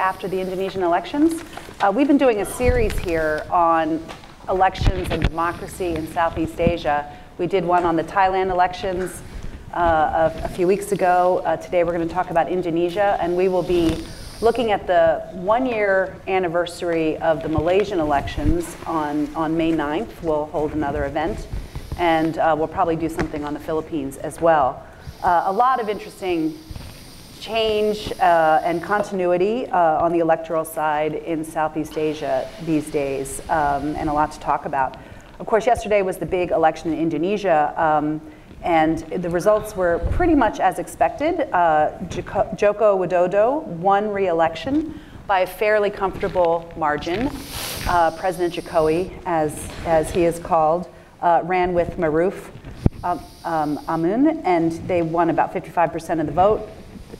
after the Indonesian elections. Uh, we've been doing a series here on elections and democracy in Southeast Asia. We did one on the Thailand elections uh, a, a, few weeks ago. Uh, today we're going to talk about Indonesia, and we will be looking at the one year anniversary of the Malaysian elections on, on May 9th. We'll hold another event, and uh, we'll probably do something on the Philippines as well. Uh, a lot of interesting change uh, and continuity uh, on the electoral side in Southeast Asia these days, um, and a lot to talk about. Of course, yesterday was the big election in Indonesia, um, and the results were pretty much as expected. Uh, Joko Widodo won re-election by a fairly comfortable margin. Uh, President Jokowi, as, as he is called, uh, ran with Maruf um, um, Amin, and they won about 55% of the vote.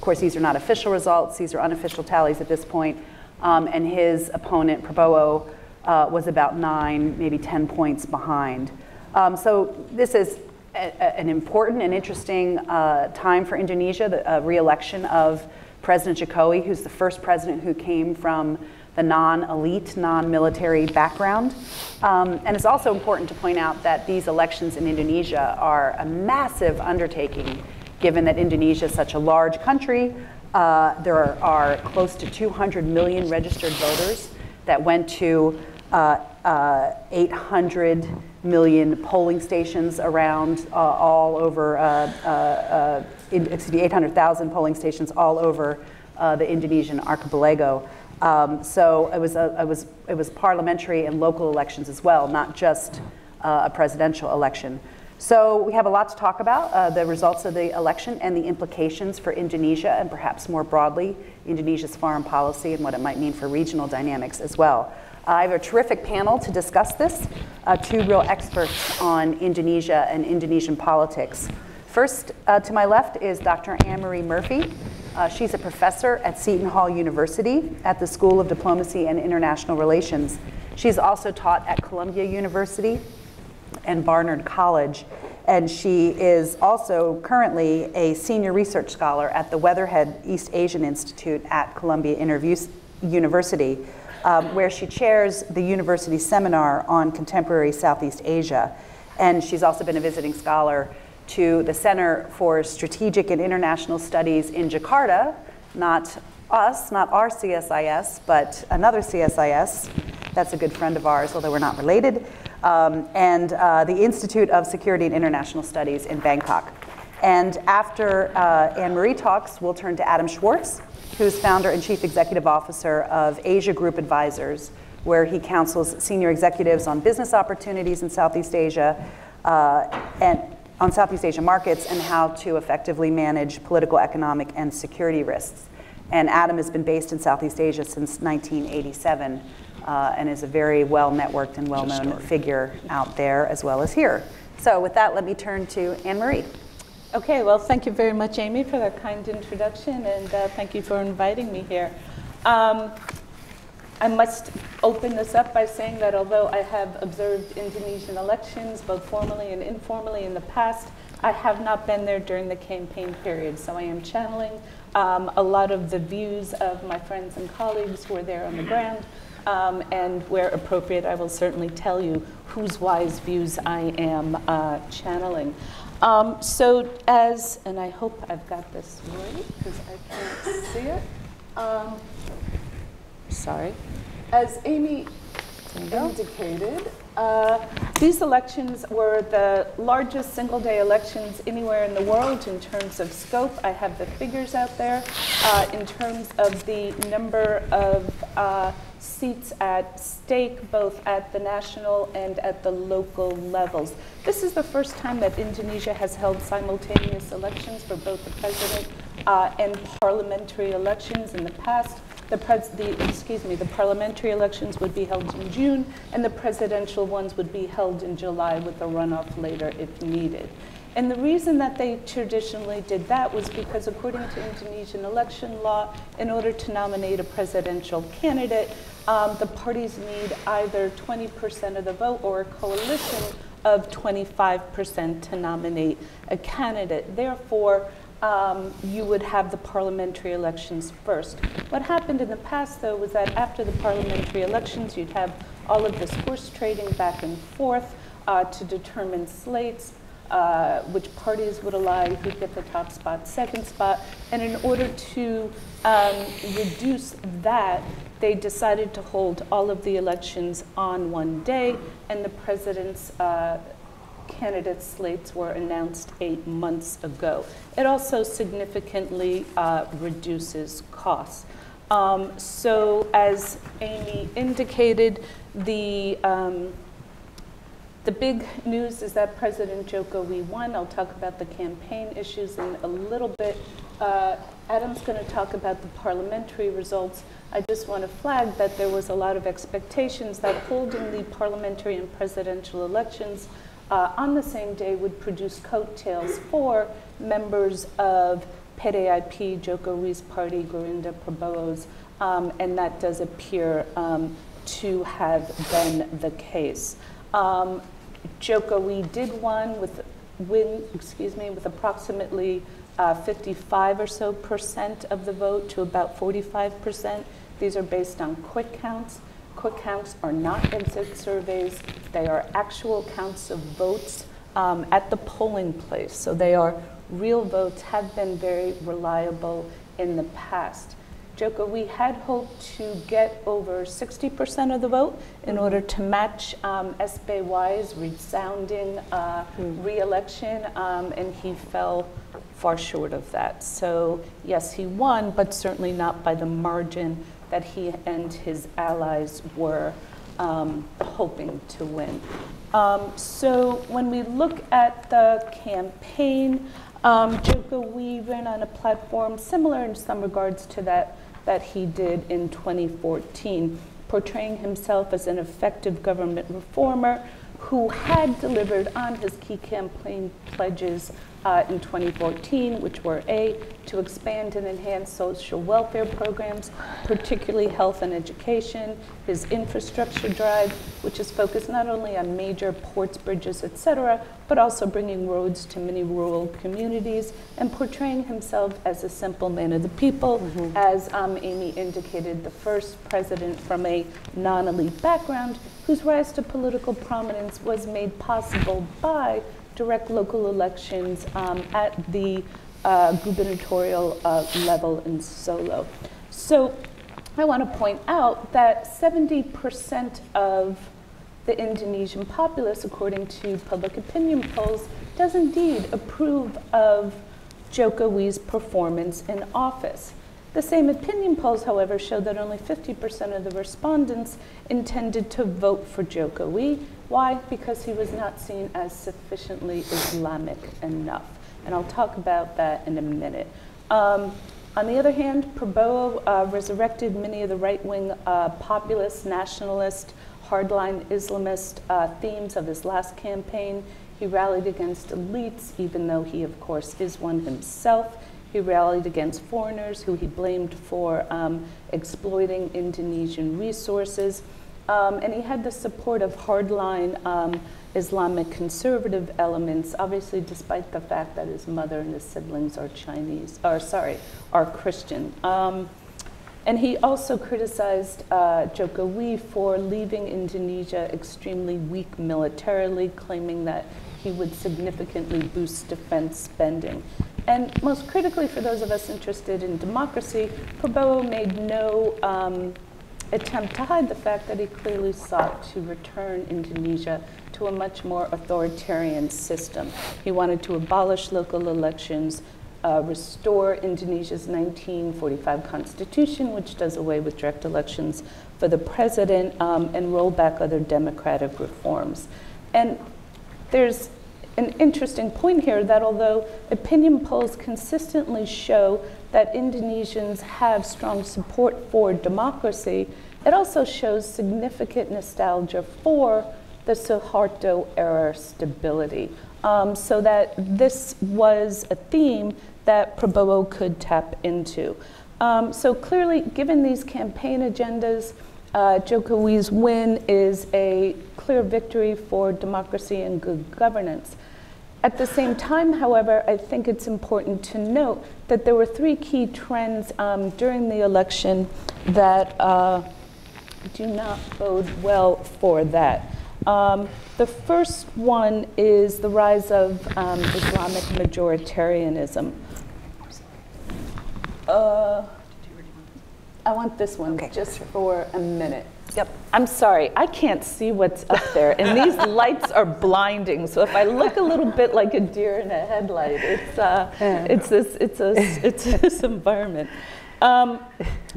Of course, these are not official results, these are unofficial tallies at this point. Um, and his opponent, Prabowo, uh, was about nine, maybe 10 points behind. Um, so this is a, a, an important and interesting uh, time for Indonesia, the uh, re-election of President Jokowi, who's the first president who came from the non-elite, non-military background. Um, and it's also important to point out that these elections in Indonesia are a massive undertaking given that Indonesia is such a large country. Uh, there are, close to 200 million registered voters that went to uh, uh, 800 million polling stations around uh, all over, uh, uh, in, excuse me, 800,000 polling stations all over the Indonesian archipelago. Um, so it was, a, it, was, it was parliamentary and local elections as well, not just a presidential election. So we have a lot to talk about, uh, the results of the election and the implications for Indonesia and perhaps more broadly, Indonesia's foreign policy and what it might mean for regional dynamics as well. Uh, I have a terrific panel to discuss this, uh, two real experts on Indonesia and Indonesian politics. First, uh, to my left is Dr. Anne-Marie Murphy. Uh, she's a professor at Seton Hall University at the School of Diplomacy and International Relations. She's also taught at Columbia University and Barnard College. And she is also currently a senior research scholar at the Weatherhead East Asian Institute at Columbia University, um, where she chairs the university seminar on contemporary Southeast Asia. And she's also been a visiting scholar to the Center for Strategic and International Studies in Jakarta, not us, not our CSIS, but another CSIS. That's a good friend of ours, although we're not related um, and uh, the Institute of Security and International Studies in Bangkok. And after uh, Anne Marie talks, we'll turn to Adam Schwarz, who's founder and chief executive officer of Asia Group Advisors, where he counsels senior executives on business opportunities in Southeast Asia uh, and on Southeast Asia markets and how to effectively manage political, economic, and security risks. And Adam has been based in Southeast Asia since 1987 uh, and is a very well networked and well known figure out there as well as here. So, with that, let me turn to Anne Marie. Okay, well, thank you very much, Amy, for that kind introduction, and uh, thank you for inviting me here. Um, I must open this up by saying that although I have observed Indonesian elections, both formally and informally in the past, I have not been there during the campaign period. So I am channeling um, a lot of the views of my friends and colleagues who are there on the ground. Um, and where appropriate, I will certainly tell you whose wise views I am uh, channeling. Um, so as, and I hope I've got this right because I can't see it. Um, sorry. As Amy indicated, uh, these elections were the largest single day elections anywhere in the world in terms of scope. I have the figures out there. Uh, in terms of the number of uh, seats at stake both at the national and at the local levels. This is the first time that Indonesia has held simultaneous elections for both the president uh, and parliamentary elections in the past. The, the, excuse me, the parliamentary elections would be held in June, and the presidential ones would be held in July with a runoff later if needed. And the reason that they traditionally did that was because, according to Indonesian election law, in order to nominate a presidential candidate, um, the parties need either 20% of the vote or a coalition of 25% to nominate a candidate. Therefore, um, you would have the parliamentary elections first. What happened in the past, though, was that after the parliamentary elections, you'd have all of this horse trading back and forth uh, to determine slates, uh, which parties would ally, who'd get the top spot, second spot. And in order to um, reduce that, they decided to hold all of the elections on one day, and the president's uh, candidate slates were announced eight months ago. It also significantly uh, reduces costs. Um, so, as Amy indicated, the um, the big news is that President Jokowi won. I'll talk about the campaign issues in a little bit. Uh, Adam's going to talk about the parliamentary results. I just want to flag that there was a lot of expectations that holding the parliamentary and presidential elections uh, on the same day would produce coattails for members of PDIP, Jokowi's Party, Gerindra Prabowo's, um, and that does appear um, to have been the case. Um, Jokowi did one with win, excuse me, with approximately uh, 55 or so percent of the vote to about 45 percent. These are based on quick counts. Quick counts are not exit surveys. They are actual counts of votes um, at the polling place. So they are real votes, have been very reliable in the past. Jokowi had hoped to get over 60% of the vote in order to match um, SBY's resounding uh, mm. re-election, um, and he fell far short of that. So yes, he won, but certainly not by the margin that he and his allies were um, hoping to win. Um, so when we look at the campaign, um, Jokowi ran on a platform similar in some regards to that that he did in 2014, portraying himself as an effective government reformer who had delivered on his key campaign pledges uh, in 2014, which were A, to expand and enhance social welfare programs, particularly health and education, his infrastructure drive, which is focused not only on major ports, bridges, et cetera, but also bringing roads to many rural communities and portraying himself as a simple man of the people, mm-hmm. as um, Amy indicated, the first president from a non elite background whose rise to political prominence was made possible by direct local elections um, at the uh, gubernatorial uh, level in Solo. So I want to point out that 70% of the Indonesian populace, according to public opinion polls, does indeed approve of Jokowi's performance in office. The same opinion polls, however, showed that only 50% of the respondents intended to vote for Jokowi, why? Because he was not seen as sufficiently Islamic enough. And I'll talk about that in a minute. Um, on the other hand, Prabowo uh, resurrected many of the right wing uh, populist, nationalist, hardline Islamist uh, themes of his last campaign. He rallied against elites, even though he, of course, is one himself. He rallied against foreigners who he blamed for um, exploiting Indonesian resources. Um, and he had the support of hardline um, Islamic conservative elements, obviously, despite the fact that his mother and his siblings are Chinese, or sorry, are Christian. Um, and he also criticized uh, Jokowi for leaving Indonesia extremely weak militarily, claiming that he would significantly boost defense spending. And most critically, for those of us interested in democracy, Prabowo made no um, attempt to hide the fact that he clearly sought to return Indonesia to a much more authoritarian system. He wanted to abolish local elections, uh, restore Indonesia's 1945 constitution, which does away with direct elections for the president, um, and roll back other democratic reforms. And there's an interesting point here that although opinion polls consistently show that Indonesians have strong support for democracy, it also shows significant nostalgia for the Suharto era stability. Um, so that this was a theme that Prabowo could tap into. Um, so clearly, given these campaign agendas, uh, win is a clear victory for democracy and good governance. At the same time, however, I think it's important to note that there were three key trends um, during the election that uh, do not bode well for that. Um, the first one is the rise of um, Islamic majoritarianism. Uh, I want this one Okay, just for a minute. Yep. I'm sorry, I can't see what's up there, and these lights are blinding. So if I look a little bit like a deer in a headlight, it's uh, it's this it's a it's this environment. Um,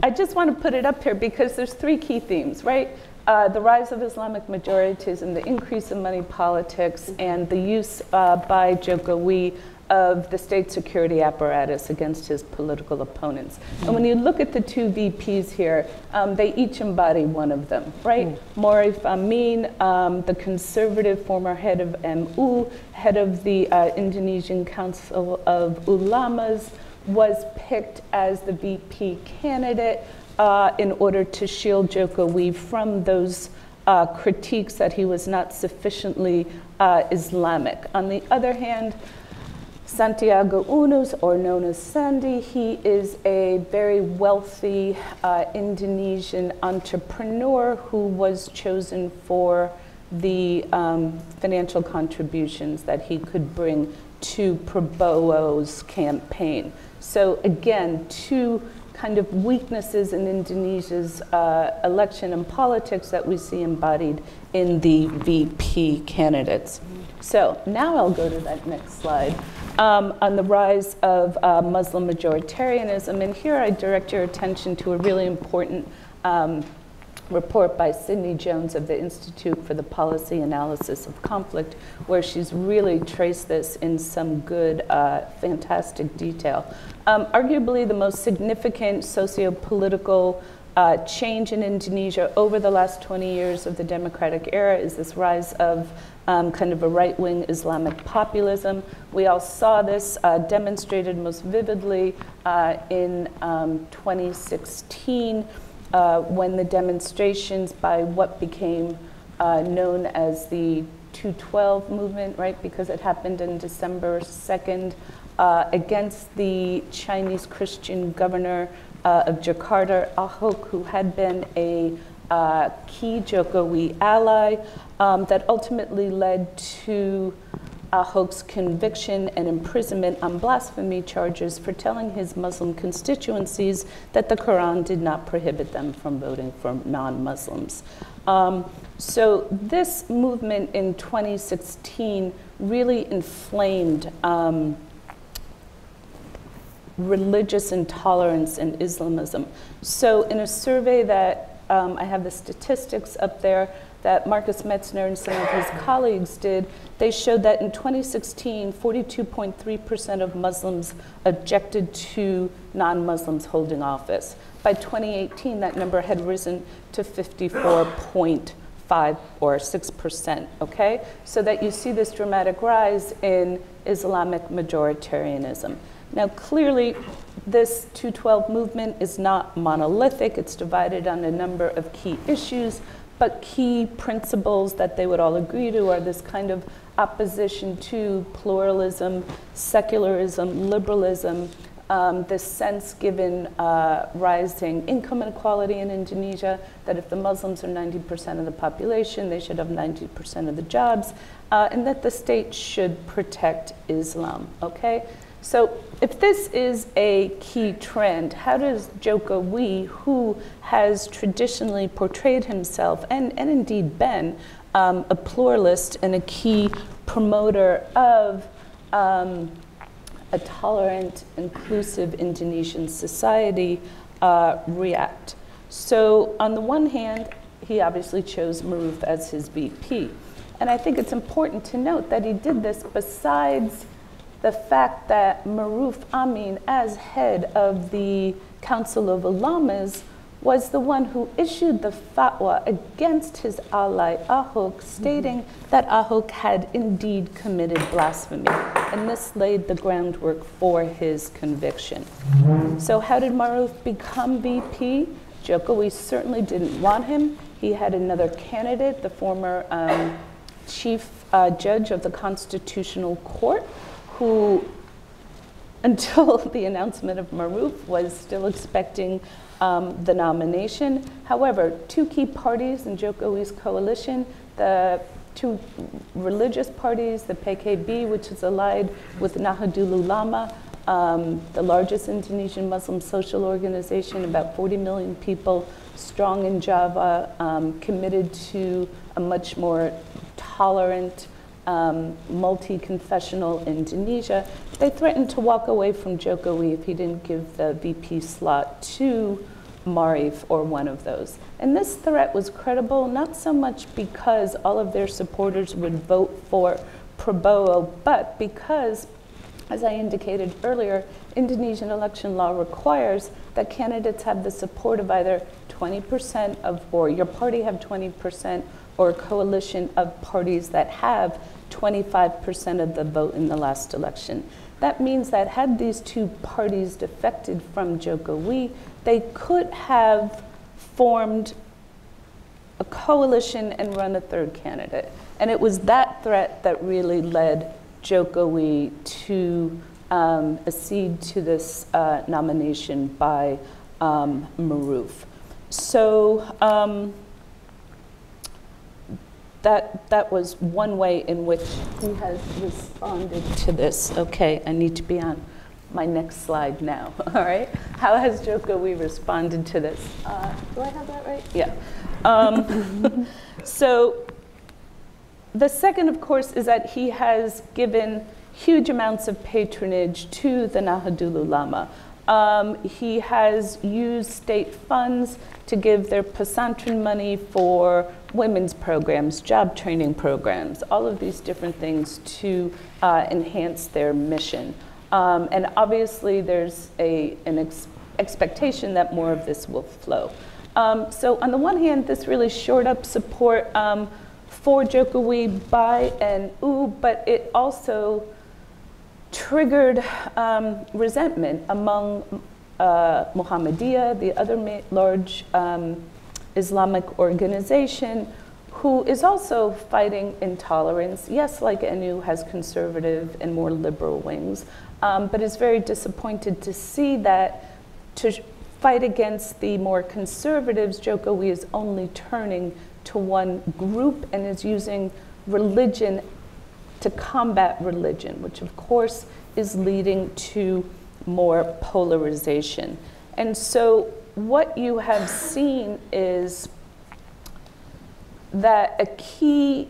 I just want to put it up here because there's three key themes, right? Uh, the rise of Islamic majorities and the increase in money politics, and the use uh, by Jokowi of the state security apparatus against his political opponents. And when you look at the two VPs here, um, they each embody one of them, right? Mm. Maruf Amin, um, the conservative former head of MU, head of the uh, Indonesian Council of Ulamas, was picked as the VP candidate uh, in order to shield Jokowi from those uh, critiques that he was not sufficiently uh, Islamic. On the other hand, Sandiaga Uno, or known as Sandy. he is a very wealthy uh, Indonesian entrepreneur who was chosen for the um, financial contributions that he could bring to Prabowo's campaign. So again, two kind of weaknesses in Indonesia's uh, election and politics that we see embodied in the VP candidates. So now I'll go to that next slide um, on the rise of uh, Muslim majoritarianism. And here I direct your attention to a really important um, report by Sidney Jones of the Institute for the Policy Analysis of Conflict, where she's really traced this in some good, uh, fantastic detail. Um, arguably, the most significant socio political uh, change in Indonesia over the last 20 years of the democratic era is this rise of um, kind of a right wing Islamic populism. We all saw this uh, demonstrated most vividly uh, in um, 2016 uh, when the demonstrations by what became uh, known as the 212 movement, right, because it happened in December 2nd. Uh, against the Chinese Christian governor uh, of Jakarta, Ahok, who had been a uh, key Jokowi ally um, that ultimately led to Ahok's conviction and imprisonment on blasphemy charges for telling his Muslim constituencies that the Quran did not prohibit them from voting for non Muslims. Um, so, this movement in 2016 really inflamed um, religious intolerance in Islamism. So, in a survey that um, I have the statistics up there that Marcus Mietzner and some of his colleagues did. They showed that in 2016, 42.3% of Muslims objected to non Muslims holding office. By 2018, that number had risen to 54.5 or 6%, okay? So that you see this dramatic rise in Islamic majoritarianism. Now, clearly, this 212 movement is not monolithic. It's divided on a number of key issues, but key principles that they would all agree to are this kind of opposition to pluralism, secularism, liberalism, um, this sense given uh, rising income inequality in Indonesia that if the Muslims are 90% of the population, they should have 90% of the jobs, uh, and that the state should protect Islam. Okay? So, if this is a key trend, how does Jokowi, who has traditionally portrayed himself and, and indeed been um, a pluralist and a key promoter of um, a tolerant, inclusive Indonesian society, uh, react? So, on the one hand, he obviously chose Maruf as his VP. And I think it's important to note that he did this besides the fact that Maruf Amin, as head of the Council of Ulamas, was the one who issued the fatwa against his ally Ahok, stating mm-hmm. that Ahok had indeed committed blasphemy. And this laid the groundwork for his conviction. So, how did Maruf become VP? Jokowi certainly didn't want him. He had another candidate, the former um, chief uh, judge of the Constitutional Court, who, until the announcement of Maruf, was still expecting um, the nomination. However, two key parties in Jokowi's coalition, the two religious parties, the PKB, which is allied with Nahdlatul Ulama, um, the largest Indonesian Muslim social organization, about 40 million people, strong in Java, um, committed to a much more tolerant, um, multi confessional Indonesia. They threatened to walk away from Jokowi if he didn't give the VP slot to Maruf or one of those. And this threat was credible not so much because all of their supporters would vote for Prabowo, but because as I indicated earlier, Indonesian election law requires that candidates have the support of either 20% of, or your party have 20%, or a coalition of parties that have 25% of the vote in the last election. That means that had these two parties defected from Jokowi, they could have formed a coalition and run a third candidate. And it was that threat that really led Jokowi to um, accede to this uh, nomination by um, Maruf. So um, that, that was one way in which he has responded to this. Okay, I need to be on my next slide now, all right? How has Jokowi responded to this? Uh, do I have that right? Yeah. Um, so the second, of course, is that he has given huge amounts of patronage to the Nahdlatul Ulama. Um, he has used state funds to give their pesantren money for women's programs, job training programs, all of these different things to uh, enhance their mission. Um, and obviously, there's a, an ex expectation that more of this will flow. Um, so, on the one hand, this really shored up support um, for Jokowi by and ooh, but it also triggered um, resentment among uh, the other large um, Islamic organization, who is also fighting intolerance. Yes, like NU has conservative and more liberal wings, um, but is very disappointed to see that to fight against the more conservatives, Jokowi is only turning to one group and is using religion to combat religion, which of course is leading to more polarization. And so, what you have seen is that a key,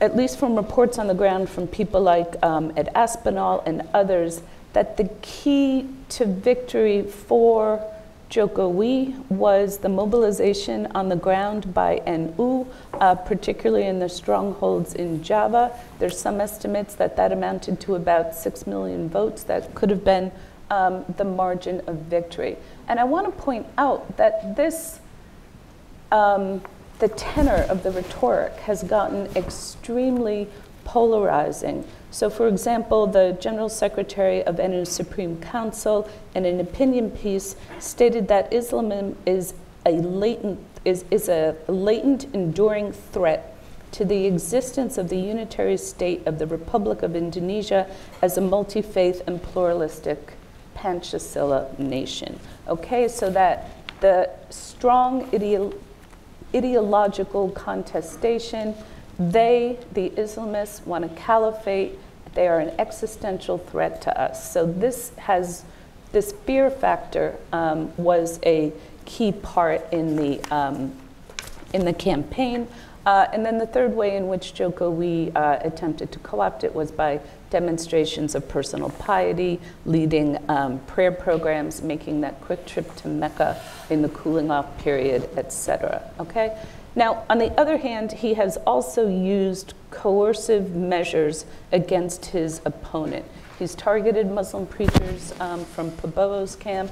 at least from reports on the ground from people like um, Ed Aspinall and others, that the key to victory for Jokowi was the mobilization on the ground by NU, uh, particularly in the strongholds in Java. There's some estimates that that amounted to about 6 million votes. That could have been um, the margin of victory. And I want to point out that this, um, the tenor of the rhetoric has gotten extremely polarizing. So, for example, the General Secretary of NU's Supreme Council, in an opinion piece, stated that Islam is a latent is, is a latent, enduring threat to the existence of the unitary state of the Republic of Indonesia as a multi faith and pluralistic Pancasila nation. Okay, so that the strong ideo- ideological contestation they, the Islamists, want a caliphate. They are an existential threat to us. So this has this fear factor um, was a key part in the um, in the campaign. Uh, and then the third way in which Jokowi uh, attempted to co-opt it was by demonstrations of personal piety, leading um, prayer programs, making that quick trip to Mecca in the cooling off period, etc. Okay, now, on the other hand, he has also used coercive measures against his opponent. He's targeted Muslim preachers um, from Prabowo's camp.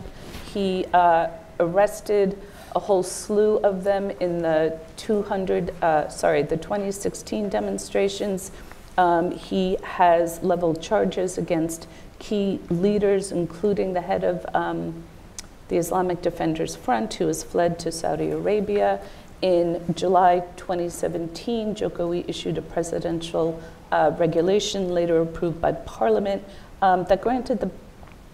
He uh, arrested a whole slew of them in the 200, uh, sorry, the 2016 demonstrations. Um, he has leveled charges against key leaders, including the head of um, the Islamic Defenders Front, who has fled to Saudi Arabia In July 2017, Jokowi issued a presidential uh, regulation, later approved by Parliament, um, that granted the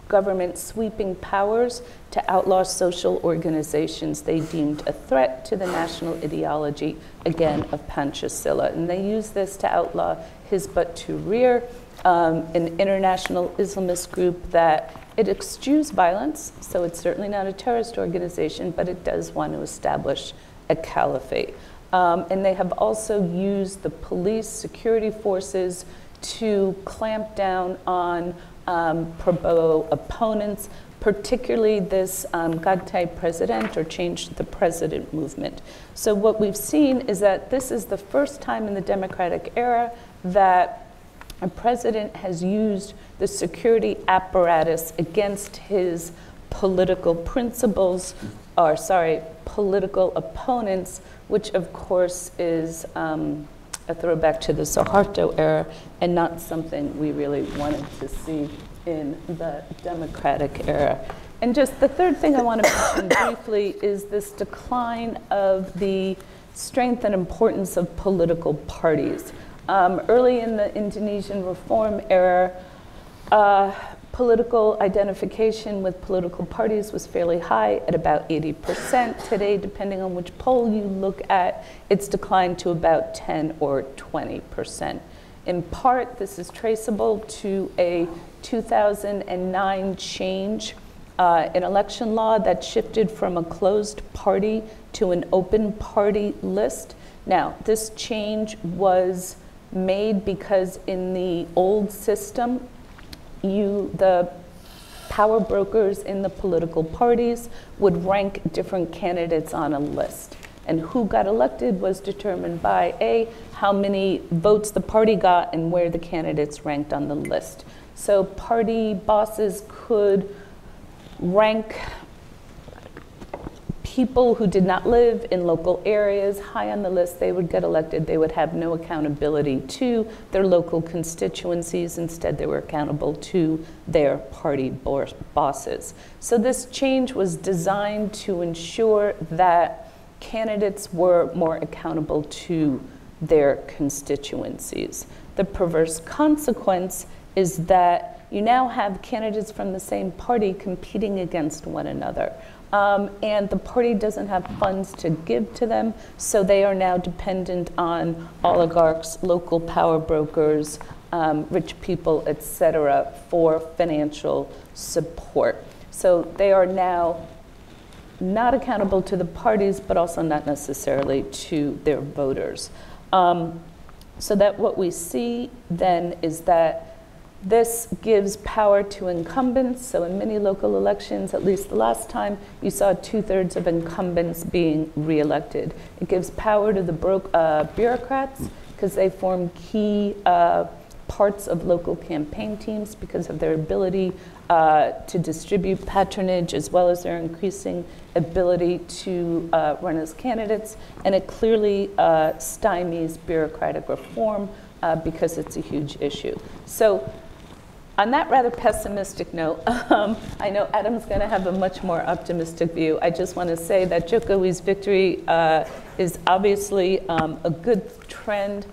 government sweeping powers to outlaw social organizations they deemed a threat to the national ideology, again, of Pancasila. And they used this to outlaw Hizbut Tahrir, um, an international Islamist group that it eschews violence, so it's certainly not a terrorist organization, but it does want to establish a caliphate. Um, and they have also used the police security forces to clamp down on um, pro opponents, particularly this um, Ganti president or change the president movement. So what we've seen is that this is the first time in the democratic era that a president has used the security apparatus against his political principles, or sorry, political opponents, which of course is um, a throwback to the Suharto era and not something we really wanted to see in the democratic era. And just the third thing I want to mention briefly is this decline of the strength and importance of political parties. Um, early in the Indonesian reform era, uh, political identification with political parties was fairly high at about 80%. Today, depending on which poll you look at, it's declined to about 10 or 20%. In part, this is traceable to a 2009 change uh, in election law that shifted from a closed party to an open party list. Now, this change was made because in the old system, you, the power brokers in the political parties would rank different candidates on a list. And who got elected was determined by A, how many votes the party got and where the candidates ranked on the list. So party bosses could rank people who did not live in local areas high on the list, they would get elected. They would have no accountability to their local constituencies. Instead, they were accountable to their party bosses. So this change was designed to ensure that candidates were more accountable to their constituencies. The perverse consequence is that you now have candidates from the same party competing against one another. Um, and the party doesn't have funds to give to them, so they are now dependent on oligarchs, local power brokers, um, rich people, etc., for financial support. So they are now not accountable to the parties, but also not necessarily to their voters. Um, so that what we see then is that this gives power to incumbents. So, in many local elections, at least the last time, you saw two thirds of incumbents being reelected. It gives power to the uh, bureaucrats because they form key uh, parts of local campaign teams because of their ability uh, to distribute patronage as well as their increasing ability to uh, run as candidates. And it clearly uh, stymies bureaucratic reform. Uh, because it's a huge issue. So on that rather pessimistic note, um, I know Adam's going to have a much more optimistic view. I just want to say that Jokowi's victory uh, is obviously um, a good trend,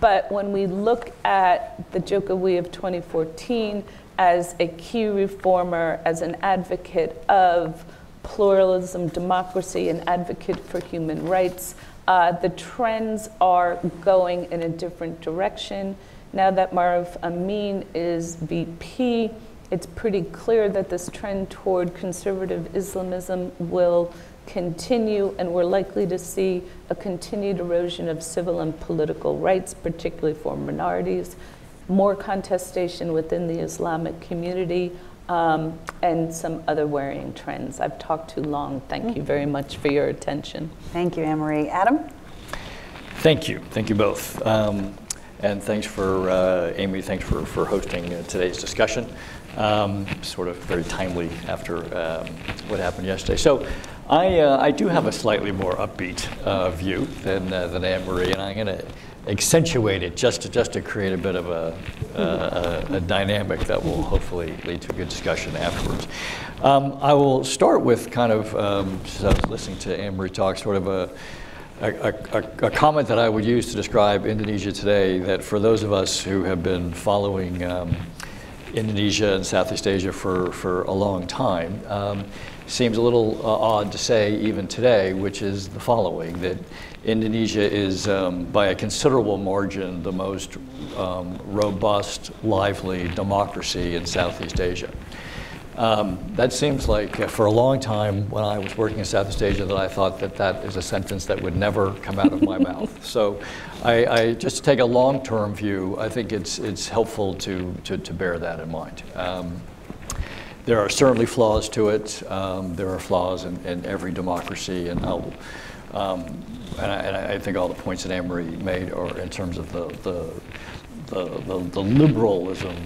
but when we look at the Jokowi of 2014 as a key reformer, as an advocate of pluralism, democracy, an advocate for human rights, uh, the trends are going in a different direction. Now that Maruf Amin is VP, it's pretty clear that this trend toward conservative Islamism will continue, and we're likely to see a continued erosion of civil and political rights, particularly for minorities, more contestation within the Islamic community, um, and some other worrying trends. I've talked too long. Thank you very much for your attention. Thank you, Anne Marie. Adam? Thank you. Thank you both. Um, and thanks for, uh, Amy, thanks for, for hosting uh, today's discussion. Um, sort of very timely after um, what happened yesterday. So I, uh, I do have a slightly more upbeat uh, view than, uh, than Anne Marie, and I'm going to accentuate it just to, just to create a bit of a, a, a, dynamic that will hopefully lead to a good discussion afterwards. Um, I will start with kind of, um, listening to Anne Marie talk, sort of a a, a, a, comment that I would use to describe Indonesia today that for those of us who have been following um, Indonesia and Southeast Asia for, for a long time, um, seems a little uh, odd to say even today, which is the following, that Indonesia is um, by a considerable margin the most um, robust, lively democracy in Southeast Asia. Um, that seems like uh, for a long time when I was working in Southeast Asia that I thought that that is a sentence that would never come out of my mouth. So I, I, just to take a long-term view, I think it's, it's helpful to, to, to bear that in mind. Um, there are certainly flaws to it. Um, there are flaws in, in, every democracy, and I'll, um, and, I, and I, think all the points that Anne-Marie made are in terms of the, the, the, the, the liberalism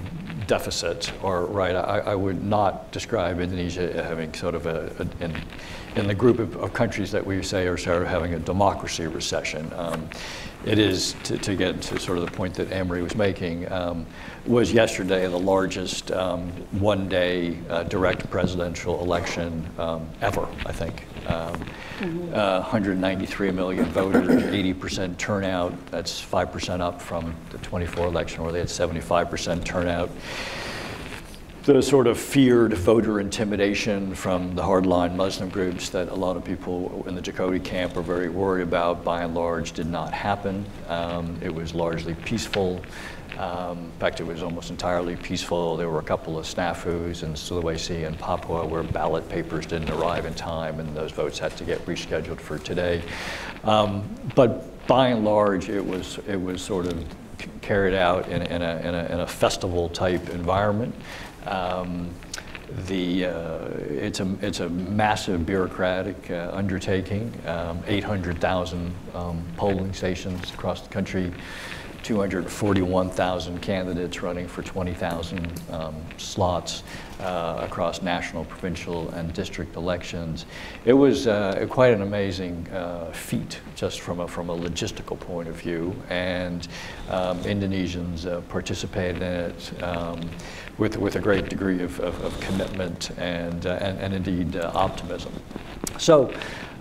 deficit are right. I, I, would not describe Indonesia as having sort of a, a in, in, the group of, of, countries that we say are sort of having a democracy recession. Um, it is, to, to, get to sort of the point that Anne Marie was making, um, was yesterday the largest um, one-day uh, direct presidential election um, ever, I think. Mm-hmm. Uh, 193 million voters, 80% turnout. That's 5% up from the 24 election where they had 75% turnout. The sort of feared voter intimidation from the hardline Muslim groups that a lot of people in the Jokowi camp are very worried about, by and large, did not happen. Um, it was largely peaceful. Um, in fact, it was almost entirely peaceful. There were a couple of snafus in Sulawesi and Papua where ballot papers didn't arrive in time and those votes had to get rescheduled for today. Um, but by and large, it was, it was sort of carried out in, in, a, in, a, in a festival type environment. Um, the, uh, it's, a, it's a massive bureaucratic uh, undertaking, um, 800,000 um, polling stations across the country, 241,000 candidates running for 20,000 um, slots uh, across national, provincial, and district elections. It was uh, quite an amazing uh, feat just from a, from a logistical point of view, and um, Indonesians uh, participated in it um, with, with a great degree of, of, of commitment and, uh, and, and, indeed uh, optimism. So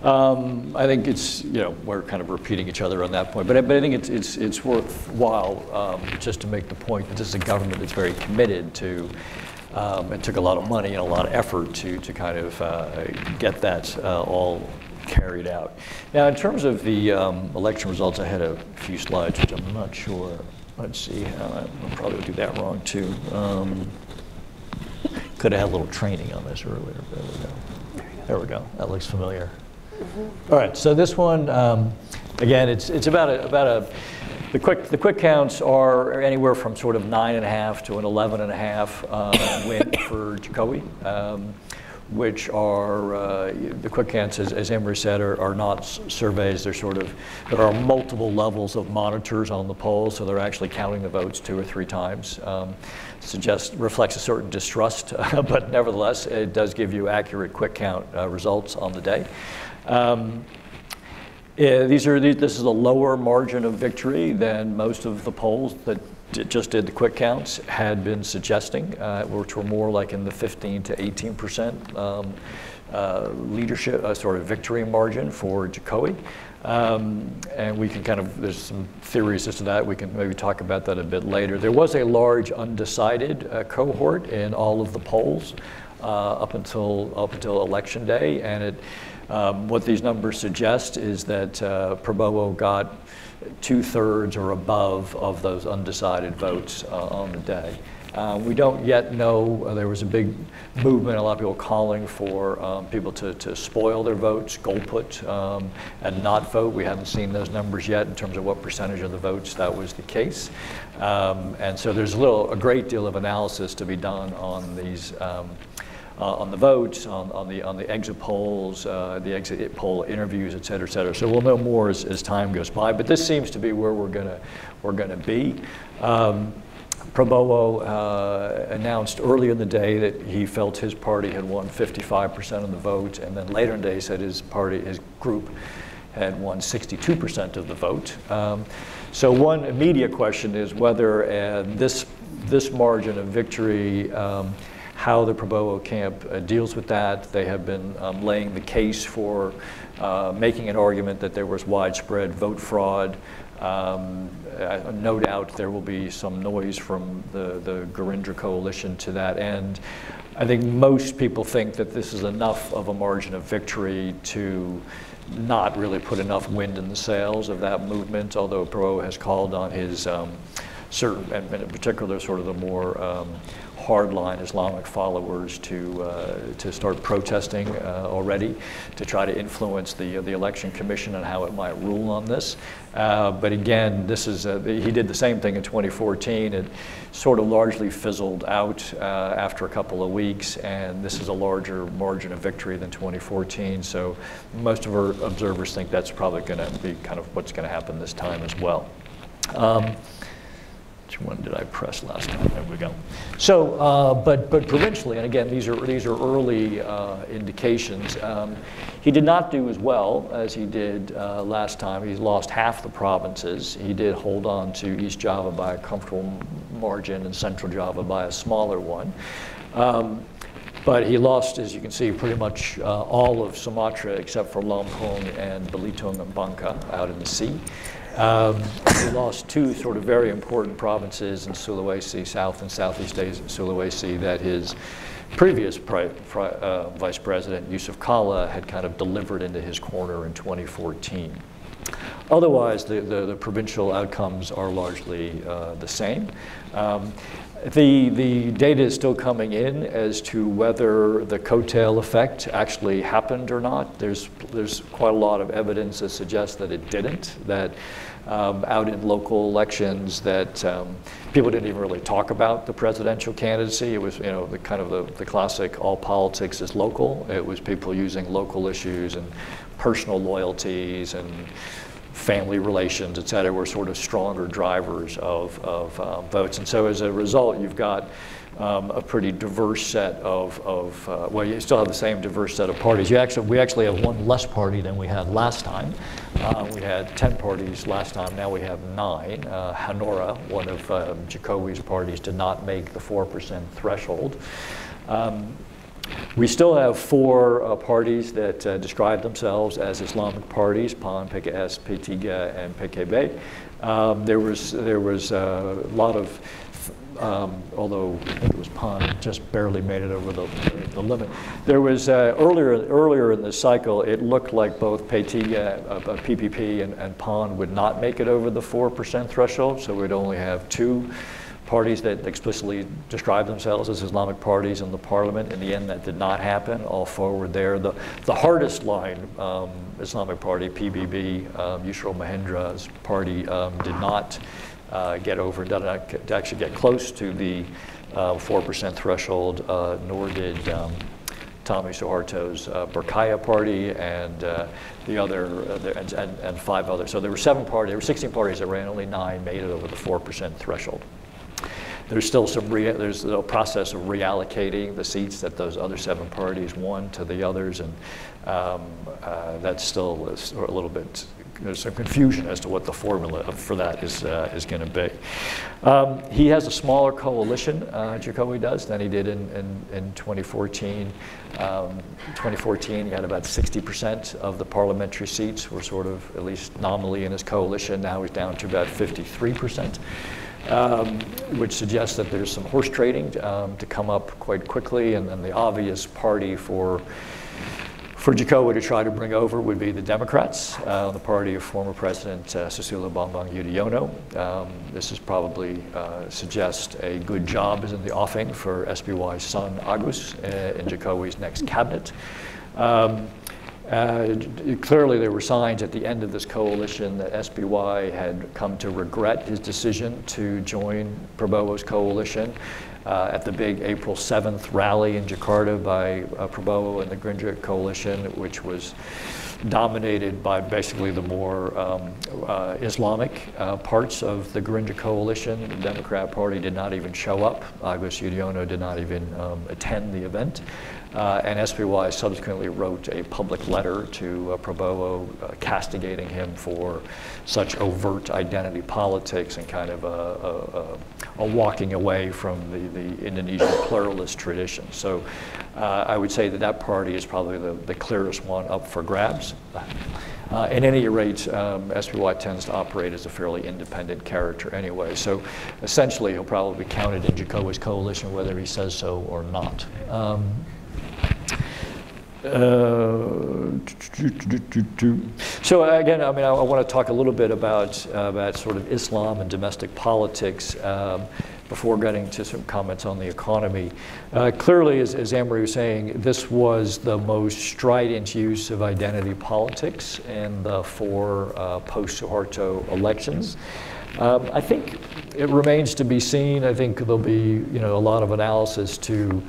um, I think it's, you know, we're kind of repeating each other on that point, but I, but I think it's, it's, it's worthwhile um, just to make the point that this is a government that's very committed to, um, it took a lot of money and a lot of effort to, to kind of uh, get that uh, all carried out. Now, in terms of the um, election results, I had a few slides, which I'm not sure. Let's see, uh, I probably would do that wrong too. Um, could have had a little training on this earlier. There we go. There we go. That looks familiar. Mm-hmm. All right, so this one, um, again, it's, it's about a, about a, the quick, the quick counts are anywhere from sort of nine and a half to an 11 and a half uh, win for Jokowi, um, which are, uh, the quick counts, as, as Emery said, are, are not surveys. They're sort of, there are multiple levels of monitors on the polls, so they're actually counting the votes two or three times. Um, suggests, reflects a certain distrust, but nevertheless, it does give you accurate quick count uh, results on the day. Um, uh, these are this is a lower margin of victory than most of the polls that just did the quick counts had been suggesting, uh, which were more like in the 15 to 18 percent um, uh, leadership, uh, sort of victory margin for Jokowi. Um, and we can kind of, there's some theories as to that. We can maybe talk about that a bit later. There was a large undecided uh, cohort in all of the polls uh, up until up until election day, and it um, what these numbers suggest is that uh, Prabowo got two thirds or above of those undecided votes uh, on the day. Uh, we don't yet know, uh, there was a big movement, a lot of people calling for um, people to, to spoil their votes, golput, um, and not vote. We haven't seen those numbers yet in terms of what percentage of the votes that was the case. Um, and so there's a little, a great deal of analysis to be done on these um, on the votes, on, on, the, on the exit polls, uh, the exit poll interviews, et cetera, et cetera. So we'll know more as, as time goes by. But this seems to be where we're going we're gonna be. Um, uh, announced early in the day that he felt his party had won 55% of the vote, and then later in the day said his party, his group, had won 62% of the vote. Um, so one immediate question is whether uh, this this margin of victory um, how the Prabowo camp uh, deals with that. They have been um, laying the case for uh, making an argument that there was widespread vote fraud. Um, uh, no doubt there will be some noise from the, the Gerindra coalition to that end. I think most people think that this is enough of a margin of victory to not really put enough wind in the sails of that movement, although Prabowo has called on his um, certain, and in particular, sort of the more um, hardline Islamic followers to uh, to start protesting uh, already to try to influence the the election commission and how it might rule on this. Uh, but again, this is uh, he did the same thing in 2014. It sort of largely fizzled out uh, after a couple of weeks, and this is a larger margin of victory than 2014. So most of our observers think that's probably going to be kind of what's going to happen this time as well. Um, which one did I press last time? There we go. So, uh, but, but provincially, and again, these are, these are early uh, indications, um, he did not do as well as he did uh, last time. He lost half the provinces. He did hold on to East Java by a comfortable margin and Central Java by a smaller one. Um, but he lost, as you can see, pretty much uh, all of Sumatra except for Lampung and Belitung and Bangka out in the sea. Um, we lost two sort of very important provinces in Sulawesi, South and Southeast Sulawesi, that his previous pri- pri- uh, vice president, Yusuf Kalla, had kind of delivered into his corner in 2014. Otherwise, the, the, the provincial outcomes are largely uh, the same. Um, the, the data is still coming in as to whether the coattail effect actually happened or not. There's, there's quite a lot of evidence that suggests that it didn't, that um, out in local elections that um, people didn't even really talk about the presidential candidacy. It was, you know, the kind of the, the classic all politics is local. It was people using local issues and personal loyalties and family relations, et cetera, were sort of stronger drivers of, of uh, votes. And so as a result, you've got um, a pretty diverse set of, of uh, well, you still have the same diverse set of parties. You actually, we actually have one less party than we had last time. Uh, we had 10 parties last time, now we have nine. Uh, Hanura, one of um, Jokowi's parties, did not make the 4% threshold. Um, we still have four uh, parties that uh, describe themselves as Islamic parties, PAN, PKS, P3, and PKB. Um, there was, there was uh, a lot of, um, although I think it was PAN, just barely made it over the, the limit. There was, uh, earlier, earlier in the cycle, it looked like both P3, uh, PPP and, and PAN would not make it over the 4% threshold, so we'd only have two parties that explicitly describe themselves as Islamic parties in the parliament. In the end, that did not happen. All forward there. The, the hardest line, um, Islamic Party, PBB, um, Yusril Mahendra's party, um, did not uh, get over, not actually get close to the uh, 4% threshold, uh, nor did um, Tommy Soeharto's uh, Berkarya party and uh, the other, uh, and, and, and, five others. So there were seven parties, there were 16 parties that ran, only nine made it over the 4% threshold. There's still some, re- there's a process of reallocating the seats that those other seven parties won to the others, and um, uh, that's still a little bit, there's some confusion as to what the formula for that is, uh, is going to be. Um, he has a smaller coalition, uh, Jokowi does, than he did in, in, in 2014. Um, 2014, he had about 60% of the parliamentary seats were sort of, at least nominally in his coalition. Now he's down to about 53% um, which suggests that there's some horse trading um, to come up quite quickly. And then the obvious party for for Jokowi to try to bring over would be the Democrats, uh, the party of former President uh, Susilo Bambang Yudhoyono. Um, this is probably uh, suggests a good job is in the offing for SBY's son Agus uh, in Jokowi's next cabinet. Um, uh, clearly, there were signs at the end of this coalition that SBY had come to regret his decision to join Prabowo's coalition. Uh, at the big April 7th rally in Jakarta by uh, Prabowo and the Gerindra coalition, which was dominated by basically the more um, uh, Islamic uh, parts of the Gerindra coalition. The Democrat Party did not even show up. Agus Yudhoyono did not even um, attend the event. Uh, and SBY subsequently wrote a public letter to uh, Prabowo uh, castigating him for such overt identity politics and kind of a, a a walking away from the, the Indonesian pluralist tradition. So uh, I would say that that party is probably the, the clearest one up for grabs. Uh, at any rate, um, SBY tends to operate as a fairly independent character anyway. So essentially, he'll probably be counted in Jokowi's coalition whether he says so or not. Um, so again, I mean, I, I want to talk a little bit about uh, about sort of Islam and domestic politics um, before getting to some comments on the economy. Uh, clearly, as, as Anne Marie was saying, this was the most strident use of identity politics in the four uh, post-Suharto elections. Um, I think it remains to be seen. I think there'll be, you know, a lot of analysis to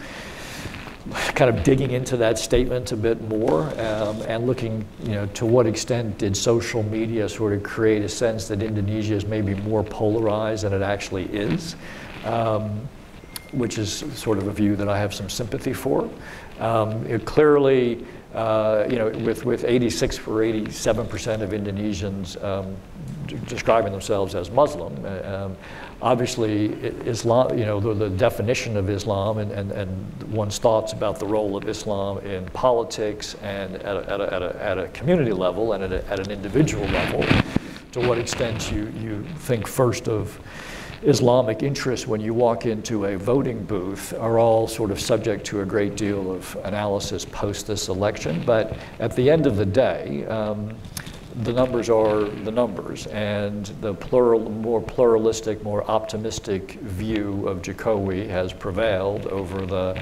kind of digging into that statement a bit more um, and looking, you know, to what extent did social media sort of create a sense that Indonesia is maybe more polarized than it actually is, um, which is sort of a view that I have some sympathy for. Um, it clearly, uh, you know, with, with 86 or 87 percent of Indonesians um, describing themselves as Muslim. Uh, um, obviously, Islam, you know, the, the, definition of Islam and, and, and one's thoughts about the role of Islam in politics and at a, at a, at a, at a community level and at, a, at an individual level, to what extent you, you think first of Islamic interests when you walk into a voting booth are all sort of subject to a great deal of analysis post this election. But at the end of the day, um, the numbers are the numbers, and the plural, more pluralistic, more optimistic view of Jokowi has prevailed over the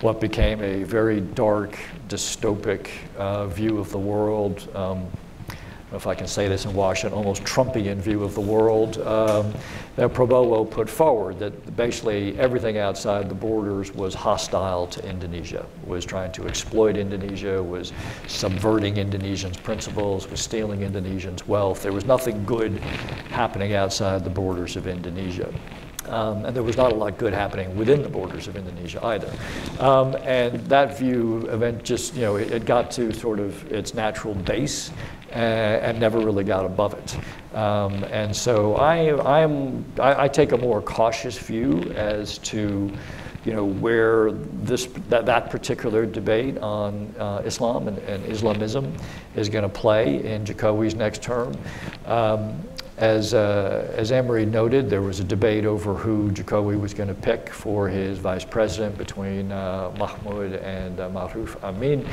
what became a very dark, dystopic uh, view of the world. Um, if I can say this in Washington, almost Trumpian view of the world um, that Prabowo put forward, that basically everything outside the borders was hostile to Indonesia, was trying to exploit Indonesia, was subverting Indonesians' principles, was stealing Indonesians' wealth. There was nothing good happening outside the borders of Indonesia. Um, and there was not a lot good happening within the borders of Indonesia either. Um, and that view event just, you know, it, it, got to sort of its natural base and never really got above it. Um, and so I, I'm, I, I, take a more cautious view as to you know, where this, that, that particular debate on uh, Islam and, and, Islamism is going to play in Jokowi's next term. Um, as, uh, as Anne Marie noted, there was a debate over who Jokowi was going to pick for his vice president between uh, Mahfud and uh, Maruf Amin.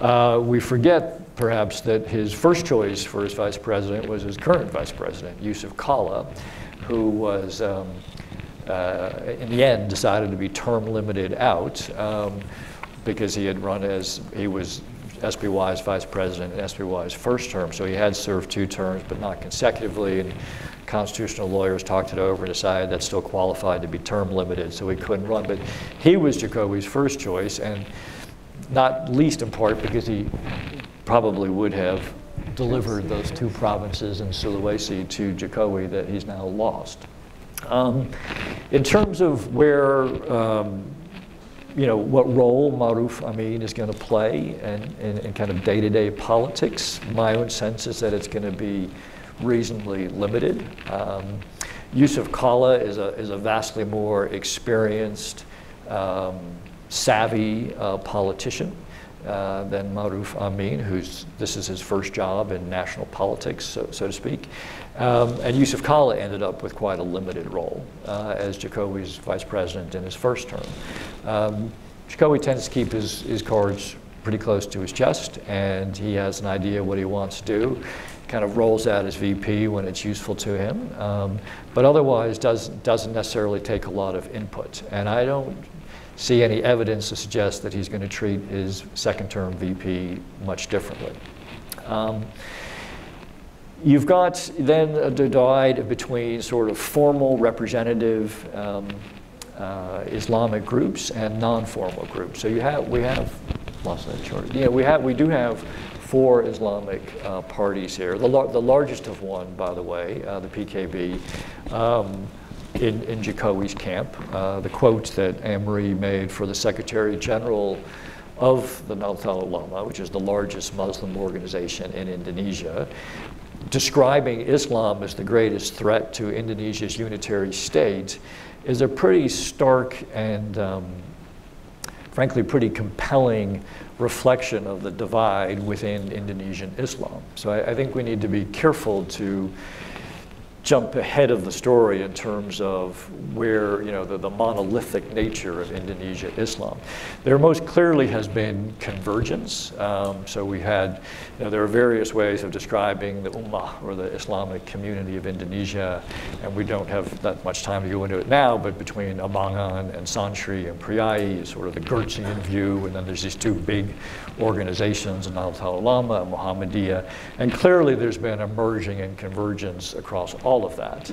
Uh, we forget, perhaps, that his first choice for his vice president was his current vice president, Yusuf Kalla, who was, um, uh, in the end, decided to be term limited out um, because he had run as, he was SBY's vice president in SBY's first term. So he had served two terms, but not consecutively. And constitutional lawyers talked it over and decided that still qualified to be term limited, so he couldn't run. But he was Jokowi's first choice, and not least in part because he probably would have delivered those two provinces in Sulawesi to Jokowi that he's now lost. Um, in terms of where um, you know, what role Maruf Amin is going to play in, in, in kind of day-to-day politics. My own sense is that it's going to be reasonably limited. Um, Yusuf Kalla is a, is a vastly more experienced, um, savvy uh, politician uh, than Maruf Amin, who's this is his first job in national politics, so, so to speak. Um, and Yusuf Kalla ended up with quite a limited role uh, as Jokowi's vice president in his first term. Um, Jokowi tends to keep his, his cards pretty close to his chest, and he has an idea what he wants to do. Kind of rolls out his VP when it's useful to him, um, but otherwise does, doesn't necessarily take a lot of input. And I don't see any evidence to suggest that he's going to treat his second term VP much differently. Um, You've got then a divide between sort of formal representative um, uh, Islamic groups and non-formal groups. So you have, we have, lost that chart. Yeah, we have, we do have four Islamic uh, parties here. The, lar the largest of one, by the way, uh, the PKB, um, in, in Jokowi's camp. Uh, the quote that Anne Marie made for the Secretary General of the Nahdlatul Ulama, which is the largest Muslim organization in Indonesia, describing Islam as the greatest threat to Indonesia's unitary state is a pretty stark and um, frankly pretty compelling reflection of the divide within Indonesian Islam. So I, I think we need to be careful to jump ahead of the story in terms of where, you know, the, the, monolithic nature of Indonesia Islam. There most clearly has been convergence. Um, so we had, you know, there are various ways of describing the Ummah or the Islamic community of Indonesia, and we don't have that much time to go into it now, but between Abangan and Santri and Priyayi is sort of the Geertzian view, and then there's these two big organizations, Nahdlatul Ulama and Muhammadiyah, and clearly there's been a merging and convergence across all all of that.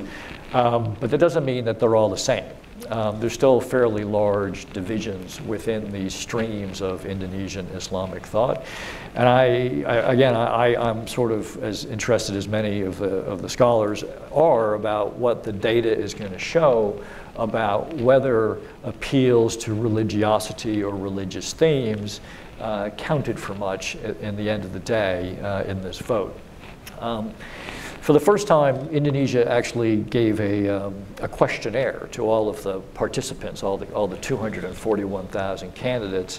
Um, but that doesn't mean that they're all the same. Um, there's still fairly large divisions within these streams of Indonesian Islamic thought. And I, I again, I, I'm sort of as interested as many of the, of the scholars are about what the data is going to show about whether appeals to religiosity or religious themes uh, counted for much in the end of the day uh, in this vote. Um, for the first time, Indonesia actually gave a, um, a questionnaire to all of the participants, all the, all the 241,000 candidates,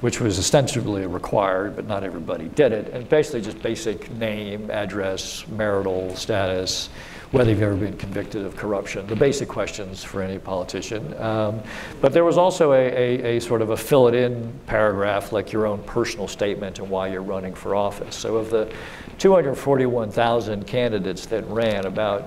which was ostensibly required, but not everybody did it. And basically just basic name, address, marital status, whether you've ever been convicted of corruption, the basic questions for any politician. Um, but there was also a, a, a, sort of a fill it in paragraph, like your own personal statement and why you're running for office. So of the 241,000 candidates that ran, about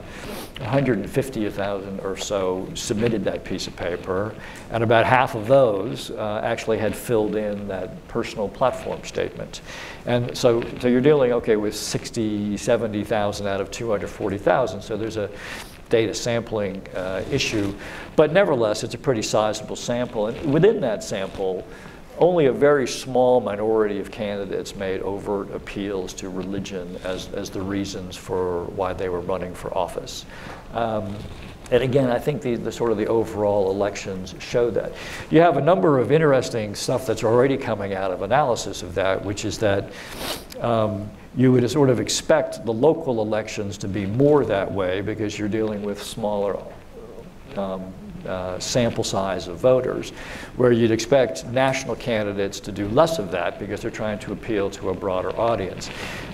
150,000 or so submitted that piece of paper, and about half of those uh, actually had filled in that personal platform statement. And so, so you're dealing, okay, with 60, 70,000 out of 240,000. So there's a data sampling uh, issue. But nevertheless, it's a pretty sizable sample. And within that sample, only a very small minority of candidates made overt appeals to religion as, as the reasons for why they were running for office. Um, and again, I think the, the, sort of the overall elections show that. You have a number of interesting stuff that's already coming out of analysis of that, which is that um, you would sort of expect the local elections to be more that way because you're dealing with smaller um, uh, sample size of voters, where you'd expect national candidates to do less of that because they're trying to appeal to a broader audience.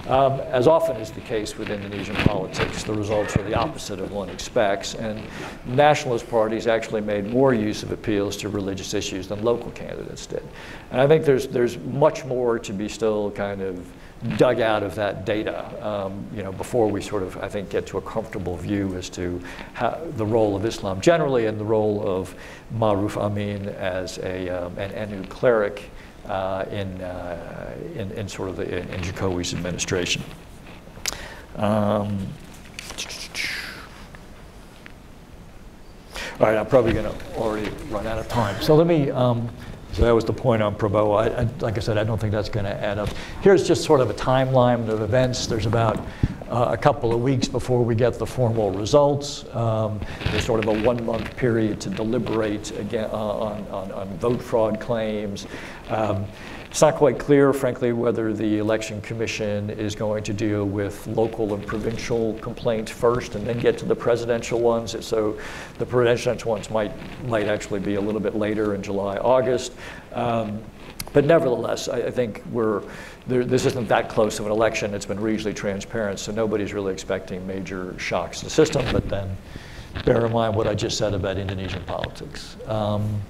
Um, as often is the case with Indonesian politics, the results are the opposite of one expects, and nationalist parties actually made more use of appeals to religious issues than local candidates did. And I think there's, there's much more to be still kind of dug out of that data, um, you know, before we sort of, I think, get to a comfortable view as to how, the role of Islam generally and the role of Maruf Amin as a, um, an NU cleric uh, in, uh, in, in, sort of the, in, in Jokowi's administration. Um, all right, I'm probably going to already run out of time. So let me, um, so that was the point on Prabowo. I, I, like I said, I don't think that's going to add up. Here's just sort of a timeline of events. There's about uh, a couple of weeks before we get the formal results. Um, there's sort of a one-month period to deliberate again uh, on, on, on, vote fraud claims. Um, it's not quite clear, frankly, whether the Election Commission is going to deal with local and provincial complaints first and then get to the presidential ones. So the presidential ones might, might actually be a little bit later in July, August. Um, but nevertheless, I, I think we're, there, this isn't that close of an election. It's been reasonably transparent, so nobody's really expecting major shocks to the system. But then bear in mind what I just said about Indonesian politics. Um,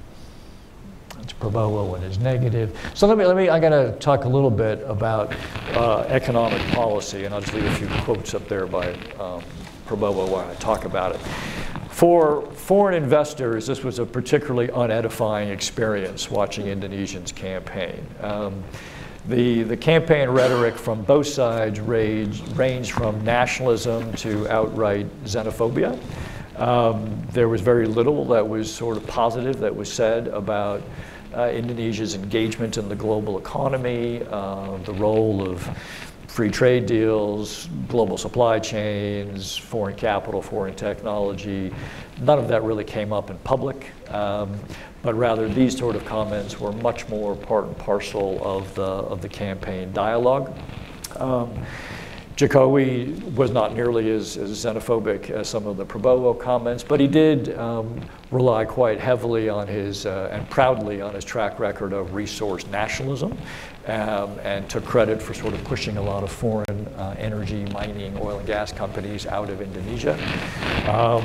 it's Prabowo and his negative. So let me, let me I'm going to talk a little bit about uh, economic policy, and I'll just leave a few quotes up there by um, Prabowo while I talk about it. For foreign investors, this was a particularly unedifying experience watching Indonesians campaign. Um, the, the campaign rhetoric from both sides ranged, ranged from nationalism to outright xenophobia. Um, there was very little that was sort of positive that was said about uh, Indonesia's engagement in the global economy, uh, the role of free trade deals, global supply chains, foreign capital, foreign technology. None of that really came up in public, um, but rather these sort of comments were much more part and parcel of the, of the campaign dialogue. Um, Jokowi was not nearly as, as xenophobic as some of the Prabowo comments, but he did um, rely quite heavily on his, uh, and proudly on his track record of resource nationalism, um, and took credit for sort of pushing a lot of foreign uh, energy, mining, oil and gas companies out of Indonesia. Um,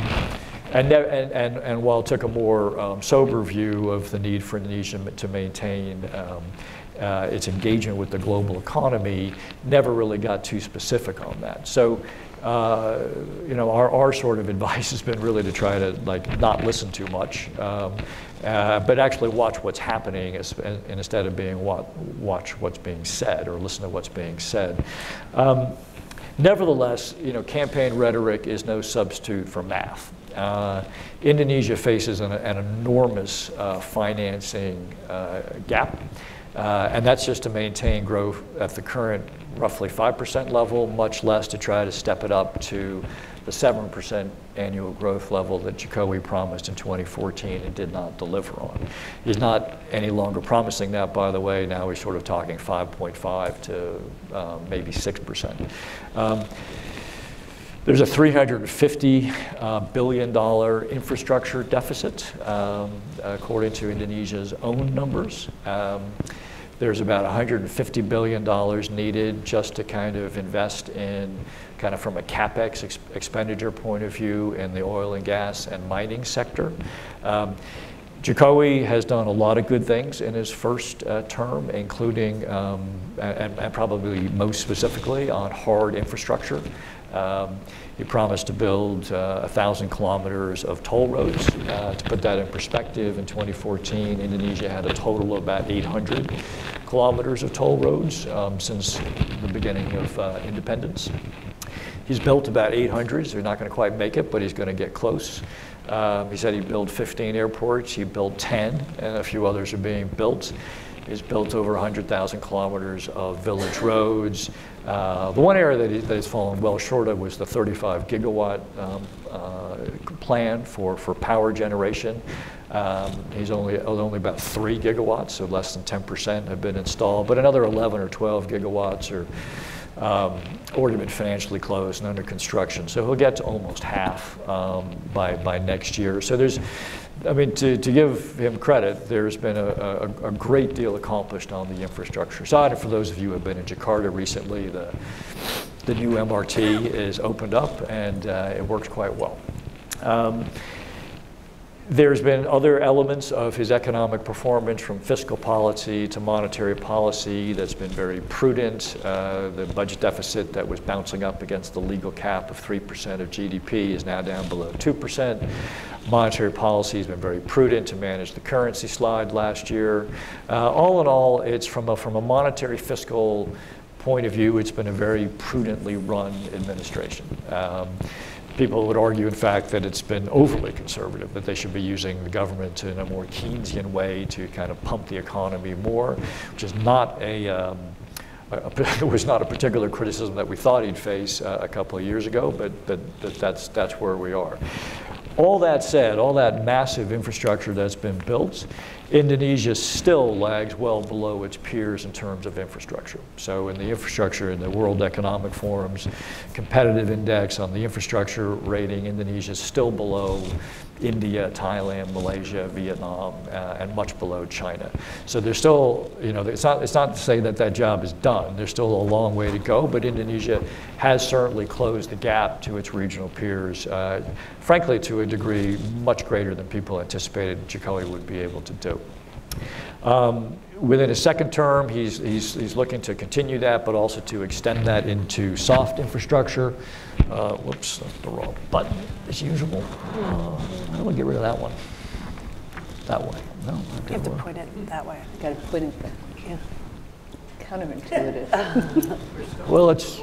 and, and, and, and, while took a more um, sober view of the need for Indonesia to maintain um, uh, its engagement with the global economy, never really got too specific on that. So, uh, you know, our, our sort of advice has been really to try to like not listen too much, um, uh, but actually watch what's happening as, and instead of being what, watch what's being said or listen to what's being said. Um, nevertheless, you know, campaign rhetoric is no substitute for math. Uh, Indonesia faces an, an enormous uh, financing uh, gap. Uh, and that's just to maintain growth at the current roughly 5% level, much less to try to step it up to the 7% annual growth level that Jokowi promised in 2014 and did not deliver on. He's not any longer promising that, by the way. Now he's sort of talking 5.5 to um, maybe 6%. Um, there's a $350 uh, billion infrastructure deficit, um, according to Indonesia's own numbers. Um, there's about $150 billion needed just to kind of invest in, kind of from a capex ex expenditure point of view, in the oil and gas and mining sector. Um, Jokowi has done a lot of good things in his first uh, term, including, um, and, and, probably most specifically, on hard infrastructure. Um, he promised to build uh, 1,000 kilometers of toll roads. Uh, to put that in perspective, in 2014, Indonesia had a total of about 800 kilometers of toll roads um, since the beginning of uh, independence. He's built about 800. So he's not going to quite make it, but he's going to get close. Um, he said he built 15 airports. He built 10, and a few others are being built. He's built over 100,000 kilometers of village roads. Uh, the one area that, he, that he's fallen well short of was the 35 gigawatt um, uh, plan for, for power generation. Um, he's only, only about three gigawatts, so less than 10% have been installed, but another 11 or 12 gigawatts are um, already been financially closed and under construction. So he'll get to almost half um, by, by next year. So there's, I mean, to, to give him credit, there's been a, a, a, great deal accomplished on the infrastructure side. And for those of you who have been in Jakarta recently, the, the new MRT is opened up and uh, it works quite well. Um, there's been other elements of his economic performance from fiscal policy to monetary policy that's been very prudent. Uh, the budget deficit that was bouncing up against the legal cap of 3% of GDP is now down below 2%. Monetary policy has been very prudent to manage the currency slide last year. Uh, all in all, it's from a, from a monetary fiscal point of view, it's been a very prudently run administration. Um, people would argue, in fact, that it's been overly conservative, that they should be using the government in a more Keynesian way to kind of pump the economy more, which is not a, um, it was not a particular criticism that we thought he'd face uh, a couple of years ago, but, but, but that's, that's where we are. All that said, all that massive infrastructure that's been built, Indonesia still lags well below its peers in terms of infrastructure. So in the infrastructure, in the World Economic Forum's competitive index on the infrastructure rating, Indonesia is still below India, Thailand, Malaysia, Vietnam, uh, and much below China. So there's still, you know, it's not, it's not to say that that job is done. There's still a long way to go, but Indonesia has certainly closed the gap to its regional peers, uh, frankly, to a degree much greater than people anticipated Jokowi would be able to do. Um, within his second term, he's, he's, he's looking to continue that, but also to extend that into soft infrastructure. Uh, whoops, that's the wrong button, as usual. Uh, how do I get rid of that one? That way. No, You have to point it that way. Got to point it there. Yeah. Counterintuitive. well, it's,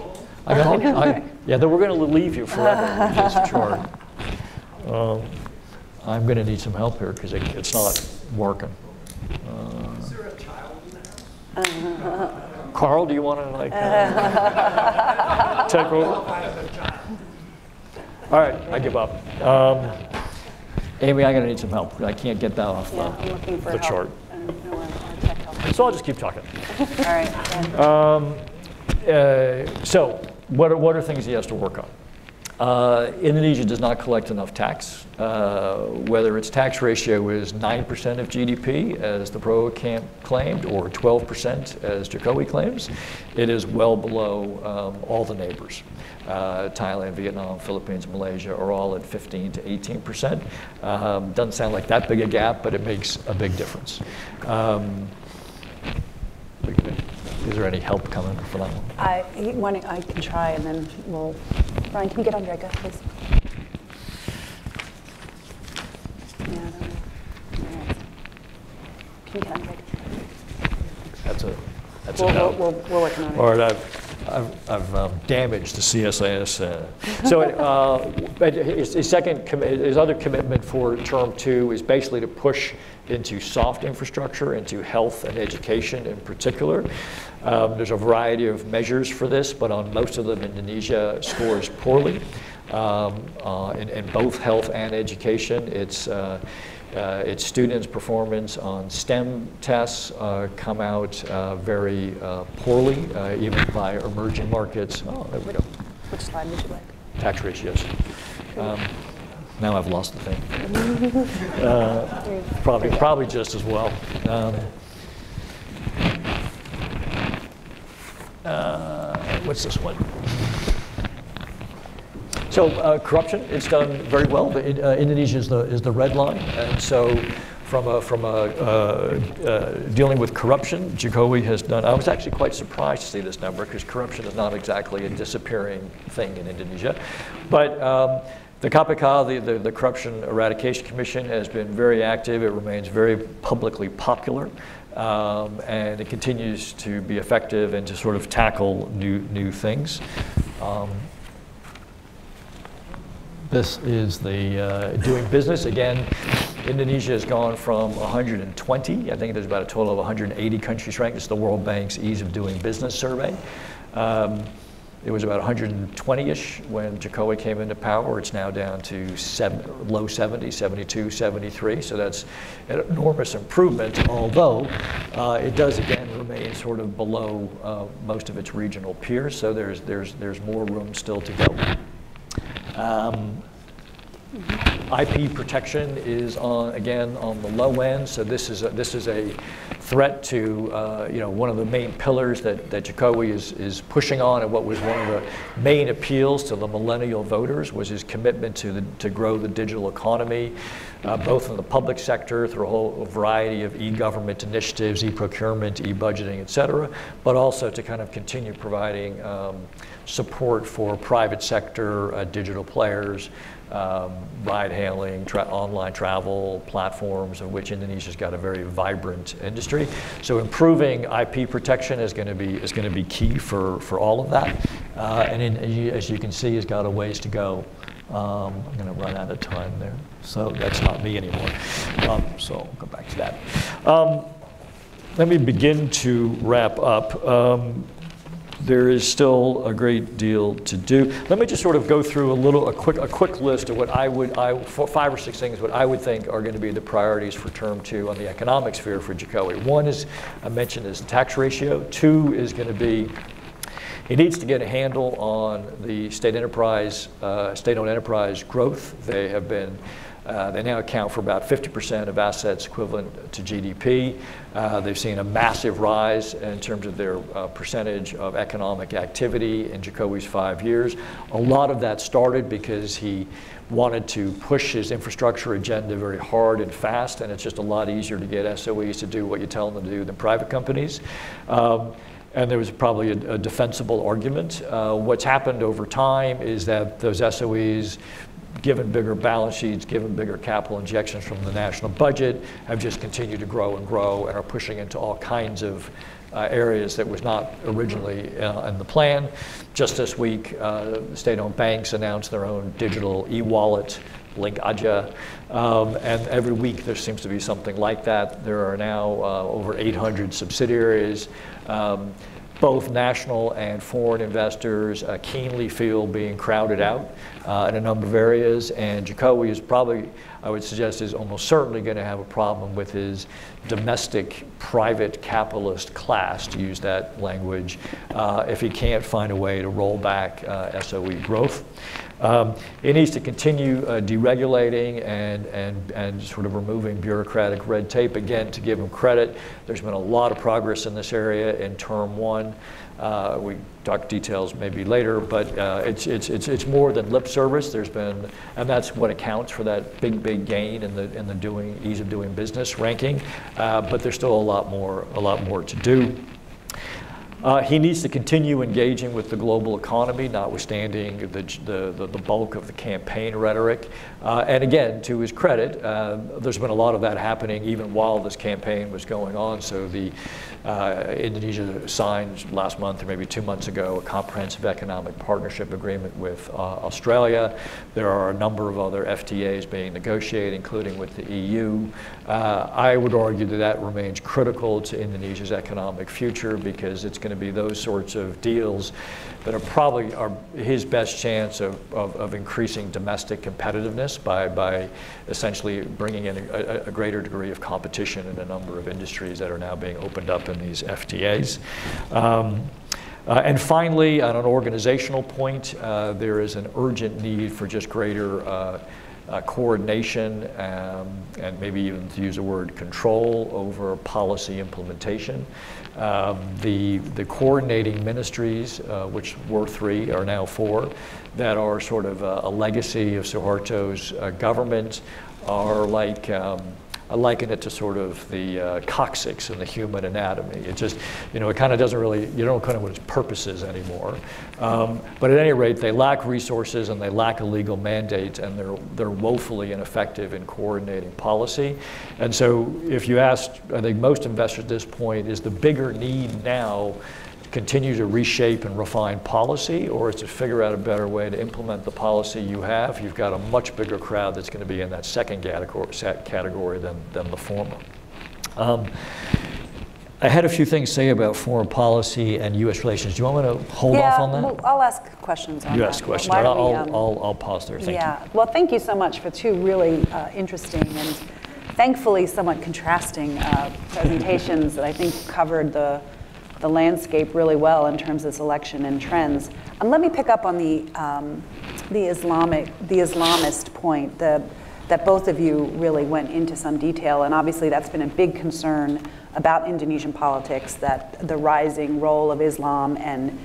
I got, I, yeah, then we're going to leave you forever with this chart. Um, I'm going to need some help here because it, it's not working. Uh, Is there a child in there? Carl, do you want to like uh, take over? All right, I give up. Um, Amy, I'm going to need some help. I can't get that off Yeah, I'm the, looking for the help. chart. and no one- or tech help. So I'll just keep talking. All right. Um, uh, so what, are, what are things he has to work on? Uh, Indonesia does not collect enough tax. Uh, whether its tax ratio is 9% of GDP, as the pro camp claimed, or 12%, as Jokowi claims, it is well below um, all the neighbors. Uh, Thailand, Vietnam, Philippines, Malaysia are all at 15 to 18%. Um, doesn't sound like that big a gap, but it makes a big difference. Um, is there any help coming for that one? I, he- one, I can try and then we'll, Brian, can you get on Andrea, please? Yeah, I don't know. Yeah. Can you get Andrea? That's a, that's a We'll, no. we'll, we'll, we're working on it. All right, I've, I've, um, damaged the CSIS. uh, So uh, his, his second, his other commitment for term two is basically to push into soft infrastructure, into health and education in particular. Um, There's a variety of measures for this, but on most of them, Indonesia scores poorly. Um, uh, In, in both health and education, it's, uh, its students' performance on STEM tests uh, come out uh, very uh, poorly, uh, even by emerging markets. Oh, there we go. Which slide would you like? Tax ratios. Um, now I've lost the thing. Uh, probably, probably just as well. Um, uh, what's this one? So uh, corruption, it's done very well. The, uh, Indonesia is the, is the red line. And so from a, from a, uh, uh, dealing with corruption, Jokowi has done, I was actually quite surprised to see this number because corruption is not exactly a disappearing thing in Indonesia. But um, the KPK, the, the, the Corruption Eradication Commission, has been very active. It remains very publicly popular. Um, and it continues to be effective and to sort of tackle new, new things. Um, this is the uh, doing business. Again, Indonesia has gone from 120, I think there's about a total of 180 countries ranked. It's the World Bank's Ease of Doing Business survey. Um, it was about 120-ish when Jokowi came into power. It's now down to seven, low 70, 72, 73. So that's an enormous improvement, although uh, it does again remain sort of below uh, most of its regional peers. So there's, there's, there's more room still to go. Um, IP protection is on, again, on the low end, so this is a, this is a threat to, uh, you know, one of the main pillars that, that Jokowi is, is pushing on and what was one of the main appeals to the millennial voters was his commitment to, the, to grow the digital economy, uh, both in the public sector through a whole variety of e-government initiatives, e-procurement, e-budgeting, et cetera, but also to kind of continue providing um, support for private sector uh, digital players, um, ride hailing, tra- online travel platforms, of which Indonesia's got a very vibrant industry. So improving IP protection is going to be is going to be key for, for all of that. Uh, and in, as, you, as you can see, has got a ways to go. Um, I'm going to run out of time there, so that's not me anymore. Um, so I'll go back to that. Um, let me begin to wrap up. There is still a great deal to do. Let me just sort of go through a little, a quick, a quick list of what I would, I, five or six things, what I would think are going to be the priorities for term two on the economic sphere for Jokowi. One is, I mentioned, is tax ratio. Two is going to be, he needs to get a handle on the state enterprise, uh, state-owned enterprise growth. They have been uh, they now account for about 50% of assets equivalent to GDP. Uh, they've seen a massive rise in terms of their uh, percentage of economic activity in Jokowi's five years. A lot of that started because he wanted to push his infrastructure agenda very hard and fast, and it's just a lot easier to get SOEs to do what you tell them to do than private companies. Um, and there was probably a, a defensible argument. Uh, what's happened over time is that those SOEs given bigger balance sheets, given bigger capital injections from the national budget, have just continued to grow and grow and are pushing into all kinds of uh, areas that was not originally uh, in the plan. Just this week, uh, state-owned banks announced their own digital e-wallet, LinkAja, um, and every week there seems to be something like that. There are now uh, over 800 subsidiaries. Um, both national and foreign investors uh, keenly feel being crowded out uh, in a number of areas. And Jokowi is probably, I would suggest, is almost certainly going to have a problem with his domestic private capitalist class, to use that language, uh, if he can't find a way to roll back uh, SOE growth. Um, it needs to continue uh, deregulating and, and, and sort of removing bureaucratic red tape. Again, to give them credit, there's been a lot of progress in this area in term one. Uh, we talk details maybe later, but uh, it's, it's, it's, it's more than lip service. There's been, and that's what accounts for that big, big gain in the, in the doing, ease of doing business ranking. Uh, but there's still a lot more, a lot more to do. Uh, he needs to continue engaging with the global economy, notwithstanding the, the, the, bulk of the campaign rhetoric. Uh, and again, to his credit, uh, there's been a lot of that happening even while this campaign was going on. So the uh, Indonesia signed last month or maybe two months ago a comprehensive economic partnership agreement with uh, Australia. There are a number of other FTAs being negotiated, including with the EU. Uh, I would argue that that remains critical to Indonesia's economic future because it's going to be those sorts of deals that are probably are his best chance of, of, of increasing domestic competitiveness by, by essentially bringing in a, a, greater degree of competition in a number of industries that are now being opened up in these FTAs. Um, uh, and finally, on an organizational point, uh, there is an urgent need for just greater uh, uh, coordination um, and maybe even to use the word control over policy implementation. Um, the, the coordinating ministries, uh, which were three, are now four, that are sort of a, a legacy of Suharto's uh, government, are like um, I liken it to sort of the uh, coccyx in the human anatomy. It just, you know, it kind of doesn't really, you don't kind of what its purpose is anymore. Um, but at any rate, they lack resources and they lack a legal mandate and they're, they're woefully ineffective in coordinating policy. And so if you ask, I think most investors at this point, is the bigger need now continue to reshape and refine policy, or is to figure out a better way to implement the policy you have, you've got a much bigger crowd that's going to be in that second category than, than the former. Um, I had a few things to say about foreign policy and U.S. relations. Do you want me to hold yeah, off on that? Well, I'll ask questions on you that. ask questions. I'll, we, um, I'll, I'll, pause there. Thank yeah. you. Well, thank you so much for two really uh, interesting and thankfully somewhat contrasting uh, presentations that I think covered the the landscape really well in terms of selection and trends. And let me pick up on the, um, the, Islamic, the Islamist point the, that both of you really went into some detail. And obviously, that's been a big concern about Indonesian politics that the rising role of Islam and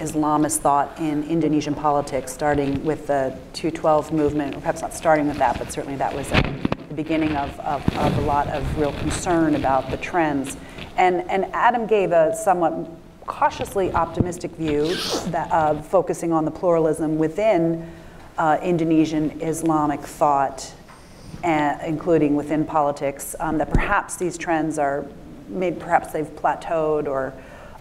Islamist thought in Indonesian politics, starting with the 212 movement, or perhaps not starting with that, but certainly that was a, the beginning of, of, of a lot of real concern about the trends. And, and Adam gave a somewhat cautiously optimistic view uh, focusing on the pluralism within uh, Indonesian Islamic thought, uh, including within politics, um, that perhaps these trends are, maybe perhaps they've plateaued or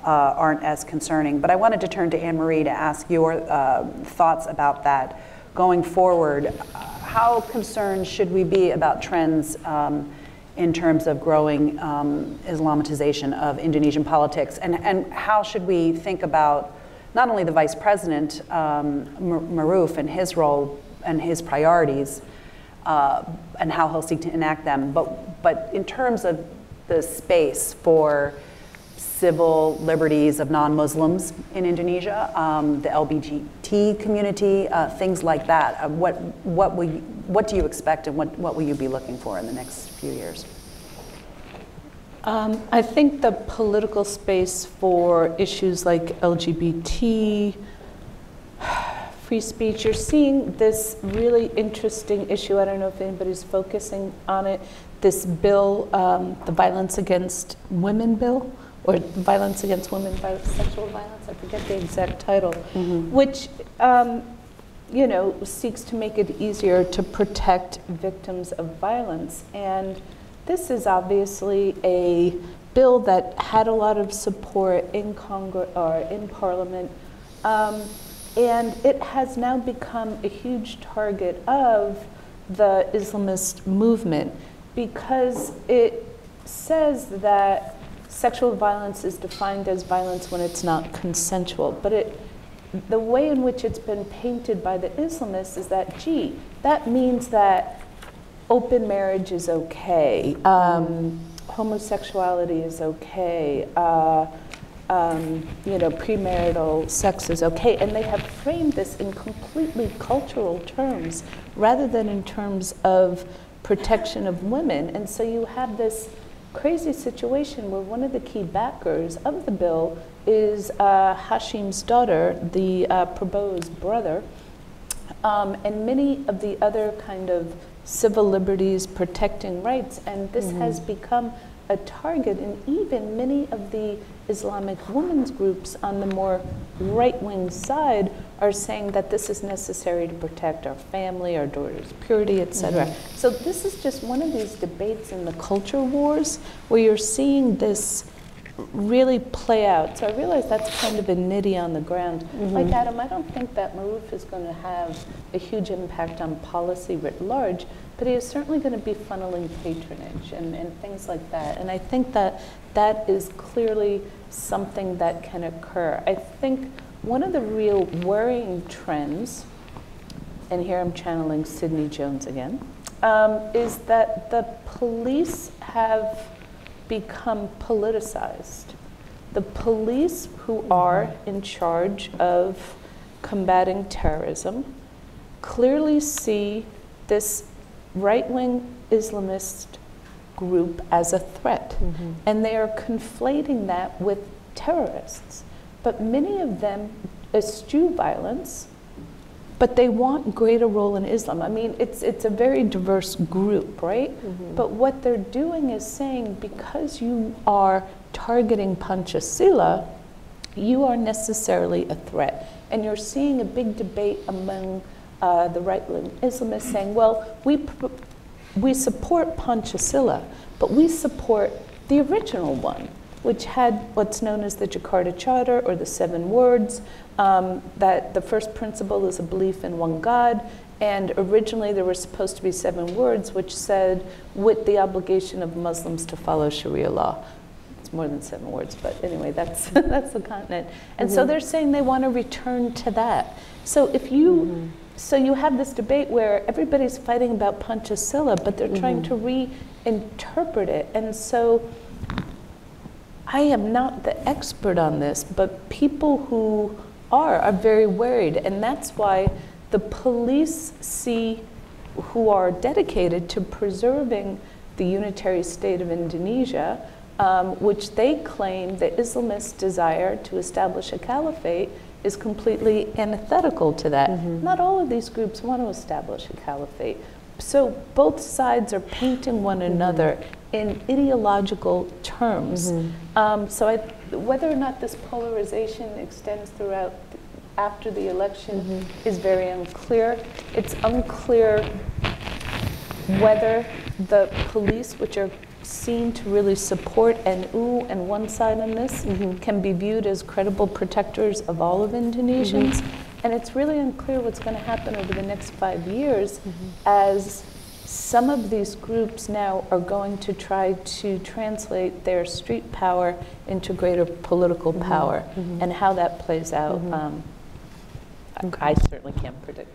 uh, aren't as concerning. But I wanted to turn to Anne Marie to ask your uh, thoughts about that going forward. How concerned should we be about trends? Um, in terms of growing um, of Indonesian politics? And, and how should we think about not only the vice president, um, Maruf, and his role and his priorities, uh, and how he'll seek to enact them, but, but in terms of the space for civil liberties of non-Muslims in Indonesia, um, the LGBT community, uh, things like that. Uh, what, what, will you, what do you expect and what, what will you be looking for in the next few years? Um, I think the political space for issues like LGBT, free speech, you're seeing this really interesting issue. I don't know if anybody's focusing on it. This bill, um, the Violence Against Women bill, or Violence Against Women, Sexual Violence, I forget the exact title, mm-hmm. which um, you know, seeks to make it easier to protect victims of violence. And this is obviously a bill that had a lot of support in Congress or in Parliament, um, and it has now become a huge target of the Islamist movement because it says that sexual violence is defined as violence when it's not consensual. But it, the way in which it's been painted by the Islamists is that, gee, that means that open marriage is okay, um, homosexuality is okay, uh, um, you know, premarital sex is okay. And they have framed this in completely cultural terms rather than in terms of protection of women. And so you have this crazy situation where one of the key backers of the bill is uh, Hashim's daughter, the uh, brother, um, and many of the other kind of civil liberties protecting rights. And this mm-hmm. has become a target and even many of the Islamic women's groups on the more right wing side are saying that this is necessary to protect our family, our daughter's purity, etc. Mm-hmm. So, this is just one of these debates in the culture wars where you're seeing this really play out. So I realize that's kind of a nitty on the ground. Mm-hmm. Like Adam, I don't think that Maruf is going to have a huge impact on policy writ large, but he is certainly going to be funneling patronage and, and things like that. And I think that that is clearly something that can occur. I think one of the real worrying trends, and here I'm channeling Sidney Jones again, um, is that the police have become politicized. The police who are in charge of combating terrorism clearly see this right wing Islamist group as a threat. Mm-hmm. And they are conflating that with terrorists. But many of them eschew violence, but they want greater role in Islam. I mean, it's, it's a very diverse group, right? Mm-hmm. But what they're doing is saying because you are targeting Pancasila, you are necessarily a threat. And you're seeing a big debate among uh, the right wing Islamists saying, well, we, pr- we support Pancasila, but we support the original one, which had what's known as the Jakarta Charter or the Seven Words, um, that the first principle is a belief in one God. And originally there were supposed to be seven words, which said, with the obligation of Muslims to follow Sharia law. It's more than seven words, but anyway, that's, that's the continent. And mm-hmm. so they're saying they want to return to that. So if you mm-hmm so you have this debate where everybody's fighting about Pancasila, but they're mm-hmm. trying to reinterpret it. And so I am not the expert on this, but people who are are very worried. And that's why the police see who are dedicated to preserving the unitary state of Indonesia, um, which they claim the Islamist desire to establish a caliphate is completely antithetical to that. Mm-hmm. Not all of these groups want to establish a caliphate. So both sides are painting one mm-hmm. In ideological terms. Mm-hmm. Um, so I, whether or not this polarization extends throughout after the election mm-hmm. is very unclear. It's unclear whether the police, which are seen to really support NU and one side on this mm-hmm. can be viewed as credible protectors of all of Indonesians. Mm-hmm. And it's really unclear what's going to happen over the next five years mm-hmm. as some of these groups now are going to try to translate their street power into greater political mm-hmm. power. Mm-hmm. And how that plays out, mm-hmm. um, okay. I, I certainly can't predict.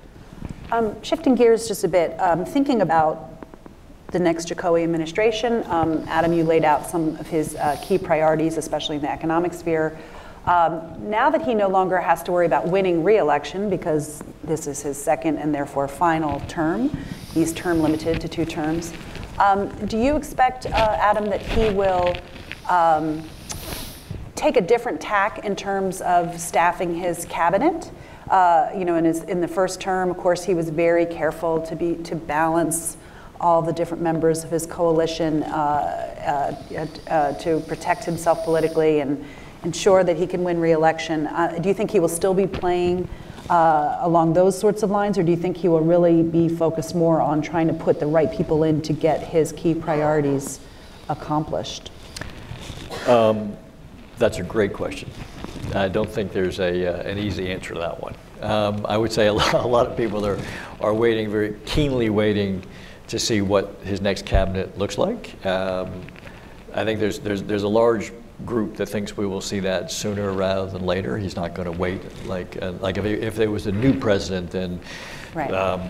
Um, shifting gears just a bit, um, thinking about the next Jokowi administration. Um, Adam, you laid out some of his uh, key priorities, especially in the economic sphere. Um, now that he no longer has to worry about winning re-election because this is his second and therefore final term, he's term limited to two terms. Um, do you expect, uh, Adam, that he will um, take a different tack in terms of staffing his cabinet? Uh, you know, in, his, in the first term, of course, he was very careful to be to balance all the different members of his coalition uh, uh, uh, to protect himself politically and ensure that he can win re-election. Uh, do you think he will still be playing uh, along those sorts of lines, or do you think he will really be focused more on trying to put the right people in to get his key priorities accomplished? Um, that's a great question. I don't think there's a, uh, an easy answer to that one. Um, I would say a lot, a lot, of people are, are waiting, very keenly waiting to see what his next cabinet looks like. Um, I think there's, there's, there's a large group that thinks we will see that sooner rather than later. He's not going to wait. Like, uh, like if, if there was a new president, then Right. um,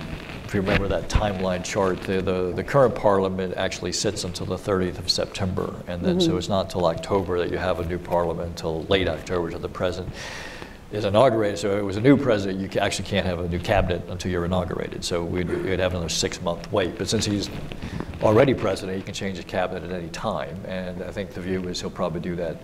if you remember that timeline chart, the, the, the current parliament actually sits until the 30th of September. And then, so it's not until October that you have a new parliament, until late October to the president is inaugurated. So it was a new president, you actually can't have a new cabinet until you're inaugurated. So we'd, we'd have another six-month wait. But since he's already president, he can change his cabinet at any time. And I think the view is he'll probably do that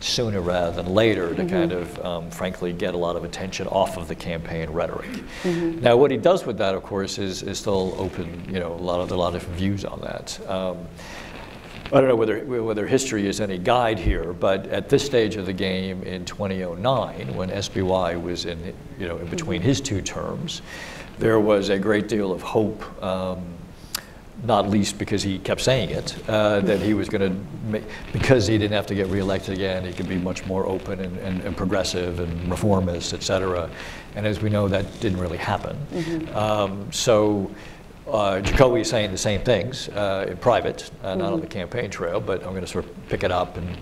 sooner rather than later to kind of, um, frankly, get a lot of attention off of the campaign rhetoric. Now, what he does with that, of course, is, is still open. You know, a lot of a lot of different views on that. Um, I don't know whether, whether history is any guide here, but at this stage of the game in 2009, when SBY was in, you know, in between his two terms, there was a great deal of hope, um, not least because he kept saying it, uh, that he was going to, because he didn't have to get reelected again, he could be much more open and, and, and progressive and reformist, et cetera. And as we know, that didn't really happen. Um, so uh, Jokowi is saying the same things uh, in private, uh, not on the campaign trail, but I'm going to sort of pick it up and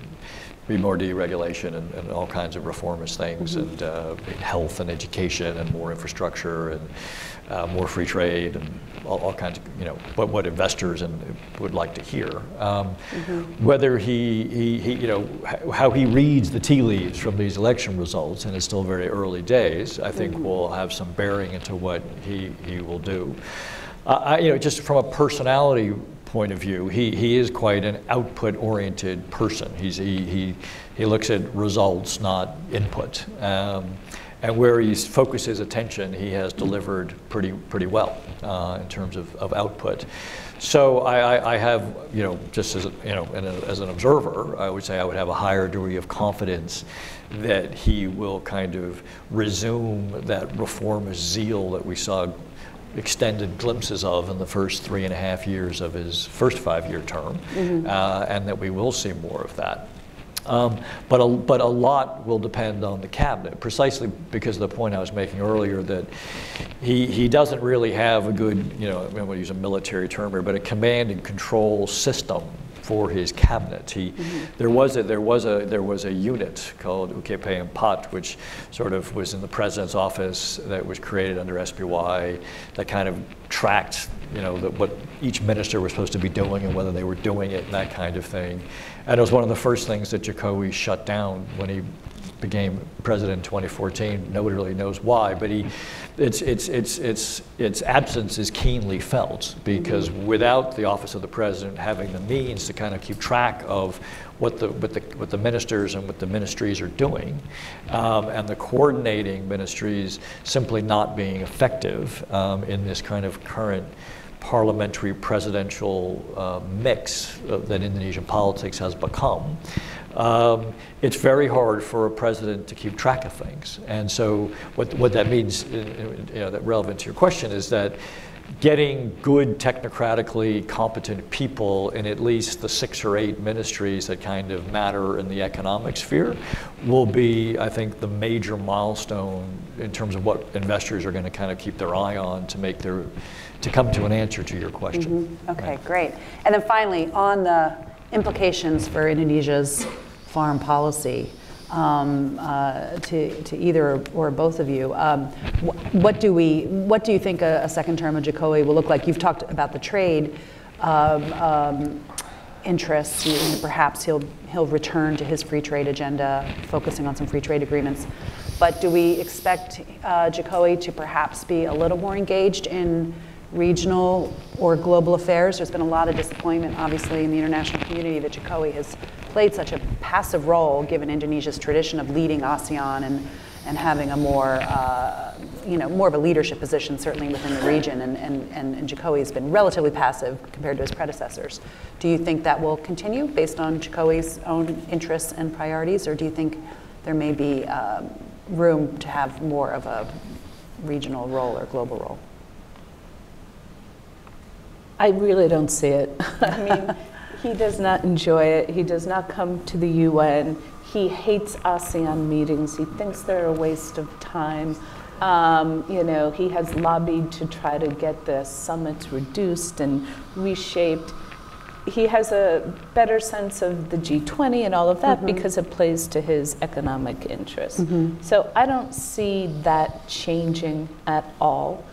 be more deregulation and, and all kinds of reformist things, and uh, health and education and more infrastructure and uh, more free trade and all, all kinds of, you know, what, what investors and would like to hear. Um, Whether he, he, he, you know, how he reads the tea leaves from these election results, and it's still very early days, I think will have some bearing into what he, he will do. I, you know, just from a personality point of view, he, he is quite an output-oriented person. He's, he, he, he looks at results, not input. Um, and where he focuses his attention, he has delivered pretty, pretty well uh, in terms of, of output. So I, I, I have, you know, just as, a, you know, a- as an observer, I would say I would have a higher degree of confidence that he will kind of resume that reformist zeal that we saw extended glimpses of in the first three and a half years of his first five-year term, uh, and that we will see more of that. Um, but, a, but a lot will depend on the cabinet, precisely because of the point I was making earlier that he, he doesn't really have a good, you know, I'm going to use a military term here, but a command and control system for his cabinet. He, mm-hmm. there, was a, there, was a, there was a unit called UKP and PAT, which sort of was in the president's office that was created under SBY that kind of tracked you know, the, what each minister was supposed to be doing and whether they were doing it and that kind of thing. And it was one of the first things that Jokowi shut down when he became president in 2014. Nobody really knows why, but he, its, its, its, its, its absence is keenly felt because without the office of the president having the means to kind of keep track of what the, what the, what the ministers and what the ministries are doing, um, and the coordinating ministries simply not being effective um, in this kind of current parliamentary presidential uh, mix uh, that Indonesian politics has become, um, it's very hard for a president to keep track of things. And so, what, what that means, uh, you know, that relevant to your question, is that getting good technocratically competent people in at least the six or eight ministries that kind of matter in the economic sphere will be, I think, the major milestone in terms of what investors are going to kind of keep their eye on to make their to come to an answer to your question. Okay, great. And then finally, on the implications for Indonesia's foreign policy, um, uh, to, to either or both of you, um, wh- what do we, what do you think a, a second term of Jokowi will look like? You've talked about the trade um, um, interests. You- Perhaps he'll he'll return to his free trade agenda, focusing on some free trade agreements. But do we expect uh, Jokowi to perhaps be a little more engaged in regional or global affairs. There's been a lot of disappointment, obviously, in the international community that Jokowi has played such a passive role, given Indonesia's tradition of leading ASEAN and, and having a more, uh, you know, more of a leadership position, certainly within the region. And, and, and, and Jokowi has been relatively passive compared to his predecessors. Do you think that will continue based on Jokowi's own interests and priorities, or do you think there may be um, room to have more of a regional role or global role? I really don't see it. I mean, he does not enjoy it. He does not come to the UN. He hates ASEAN meetings. He thinks they're a waste of time. Um, you know, he has lobbied to try to get the summits reduced and reshaped. he has a better sense of the G20 and all of that because it plays to his economic interests. So I don't see that changing at all.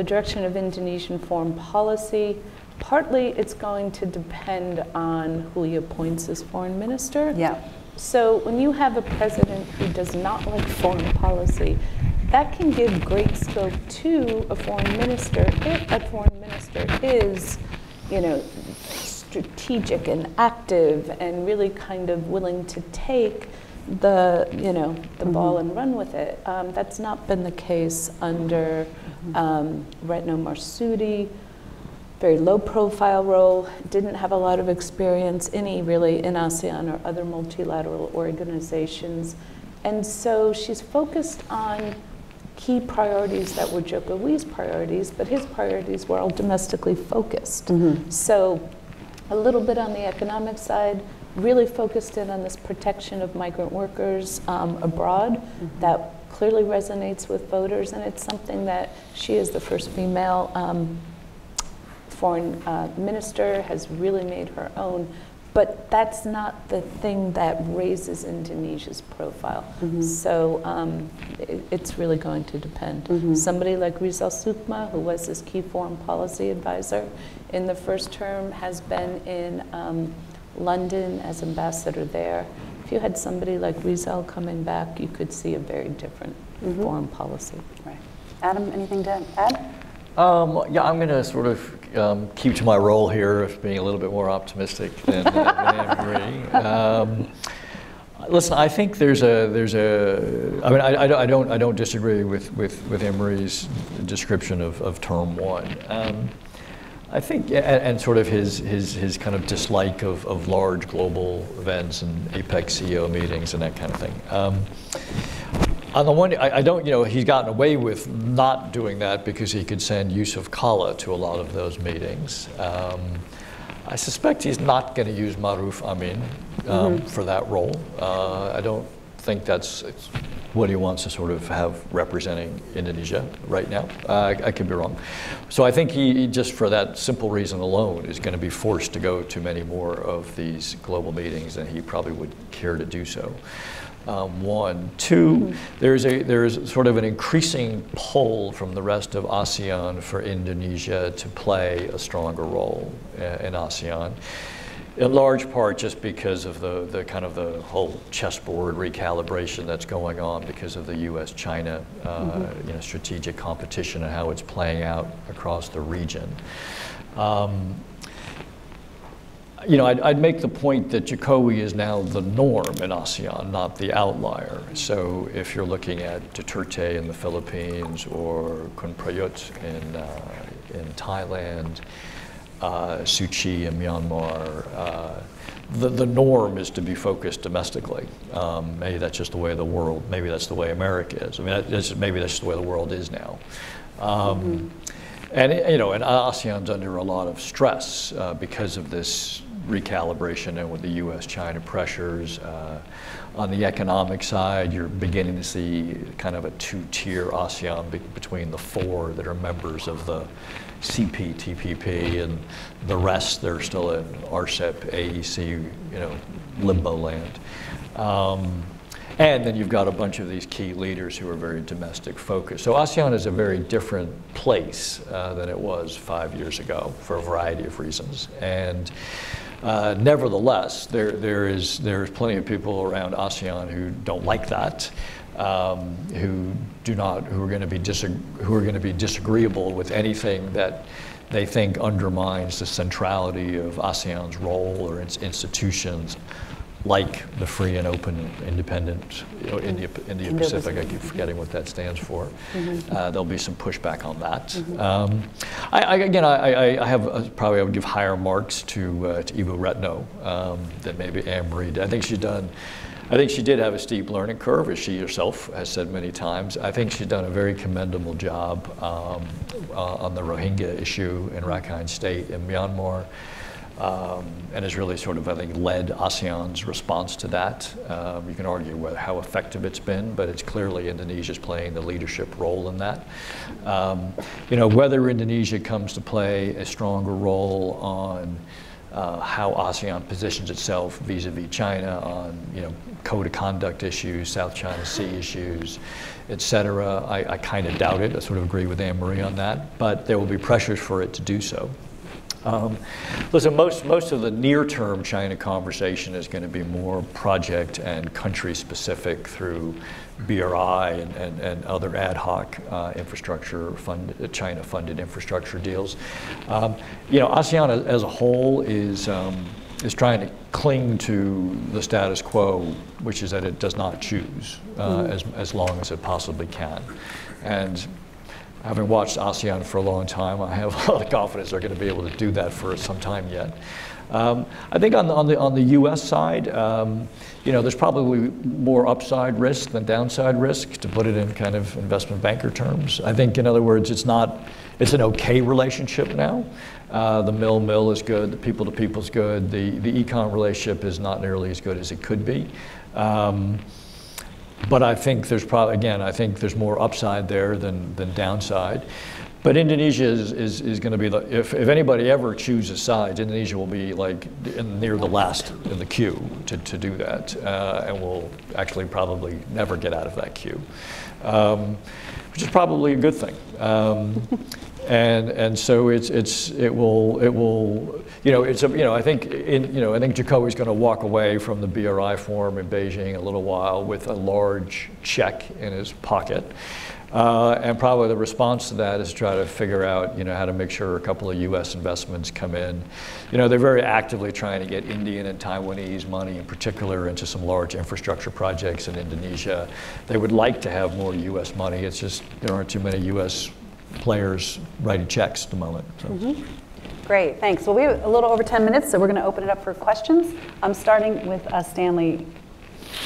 The direction of Indonesian foreign policy, partly it's going to depend on who he appoints as foreign minister. Yeah. So when you have a president who does not like foreign policy, that can give great scope to a foreign minister if a foreign minister is, you know, strategic and active and really kind of willing to take the, you know, the ball and run with it. Um, that's not been the case under um, Retno Marsudi very low profile role, didn't have a lot of experience, any really in ASEAN or other multilateral organizations. And so she's focused on key priorities that were Joko Jokowi's priorities, but his priorities were all domestically focused. So a little bit on the economic side, really focused in on this protection of migrant workers um, abroad. That clearly resonates with voters, and it's something that she, is the first female um, foreign uh, minister has really made her own. But that's not the thing that raises Indonesia's profile. So um, it, it's really going to depend. Somebody like Rizal Sukma, who was his key foreign policy advisor in the first term, has been in um, London as ambassador there. If you had somebody like Rizal coming back, you could see a very different foreign policy. Right. Adam, anything to add? Um, yeah, I'm going to sort of um, keep to my role here of being a little bit more optimistic than, uh, Marie. Um, listen, I think there's a there's a. I mean, I, I don't I don't I don't disagree with with with Anne Marie's description of, of term one. Um, I think, and, and sort of his, his, his kind of dislike of, of large global events and APEC CEO meetings and that kind of thing. Um, on the one, I, I don't, you know, he's gotten away with not doing that because he could send Jusuf Kalla to a lot of those meetings. Um, I suspect he's not going to use Maruf Amin um, for that role. Uh, I don't think that's what he wants to sort of have representing Indonesia right now. Uh, I, I could be wrong. So I think he, just for that simple reason alone is going to be forced to go to many more of these global meetings than he probably would care to do so. Um, one. 2 there's a there's sort of an increasing pull from the rest of ASEAN for Indonesia to play a stronger role uh, in ASEAN. In large part, just because of the, the kind of the whole chessboard recalibration that's going on because of the U.S.-China uh, you know, strategic competition and how it's playing out across the region. Um, you know, I'd, I'd, make the point that Jokowi is now the norm in ASEAN, not the outlier. So if you're looking at Duterte in the Philippines or Kun Prayut in, uh, in Thailand, uh, Suu Kyi in Myanmar, uh, the, the norm is to be focused domestically. Um, maybe that's just the way the world, maybe that's the way America is. I mean, that's, maybe that's just the way the world is now. Um, mm-hmm. And, you know, and ASEAN's under a lot of stress uh, because of this recalibration and with the U.S.-China pressures. Uh, on the economic side, you're beginning to see kind of a two-tier ASEAN be between the four that are members of the CPTPP and the rest they're still in RCEP, AEC, you know, limbo land. Um, and then you've got a bunch of these key leaders who are very domestic focused. So ASEAN is a very different place uh, than it was five years ago for a variety of reasons. And uh, nevertheless, there, there is there's plenty of people around ASEAN who don't like that, um, who do not, who are going to be who are going to be disagreeable with anything that they think undermines the centrality of ASEAN's role or its institutions, like the free and open, independent you know, India, India Pacific. I keep forgetting what that stands for. Mm-hmm. Uh, there'll be some pushback on that. Mm-hmm. Um, I, I, again, I, I have uh, probably I would give higher marks to uh, to Ibu Retno um, than maybe Anne Marie. I think she's done. I think she did have a steep learning curve, as she herself has said many times. I think she's done a very commendable job um, uh, on the Rohingya issue in Rakhine State in Myanmar. Um, and has really sort of, I think, led ASEAN's response to that. Um, you can argue whether, how effective it's been, but it's clearly Indonesia's playing the leadership role in that. Um, you know, whether Indonesia comes to play a stronger role on uh, how ASEAN positions itself vis-a-vis China on, you know, code of conduct issues, South China Sea issues, et cetera. I, I kind of doubt it. I sort of agree with Anne Marie on that, but there will be pressures for it to do so. Um, listen, most, most of the near term China conversation is going to be more project and country specific through BRI and, and, and other ad hoc uh, infrastructure fund, China funded infrastructure deals. Um, you know, ASEAN as, a whole is, um, is trying to cling to the status quo, which is that it does not choose uh, mm. as, as long as it possibly can. And having watched ASEAN for a long time, I have a lot of confidence they're going to be able to do that for some time yet. Um, I think on the, on the, on the US side, um, you know, there's probably more upside risk than downside risk, to put it in kind of investment banker terms. I think, in other words, it's not, it's an okay relationship now. Uh, the mill-mill is good, the people-to-people is good, the, the econ relationship is not nearly as good as it could be. Um, but I think there's probably, again, I think there's more upside there than, than downside. But Indonesia is, is, is going to be the, if, if anybody ever chooses sides, Indonesia will be like in, near the last in the queue to, to do that. Uh, and will actually probably never get out of that queue, um, which is probably a good thing. Um, and, and so it's, it's, it will, it will, you know, it's a, you know, I think, in, you know, I think Jokowi's going to walk away from the BRI forum in Beijing a little while with a large check in his pocket. Uh, and probably the response to that is to try to figure out, you know, how to make sure a couple of U.S. investments come in. You know, they're very actively trying to get Indian and Taiwanese money, in particular, into some large infrastructure projects in Indonesia. They would like to have more U.S. money. It's just there aren't too many U.S. players writing checks at the moment. So. Mm-hmm. Great, thanks. Well, we have a little over 10 minutes, so we're going to open it up for questions. I'm starting with uh, Stanley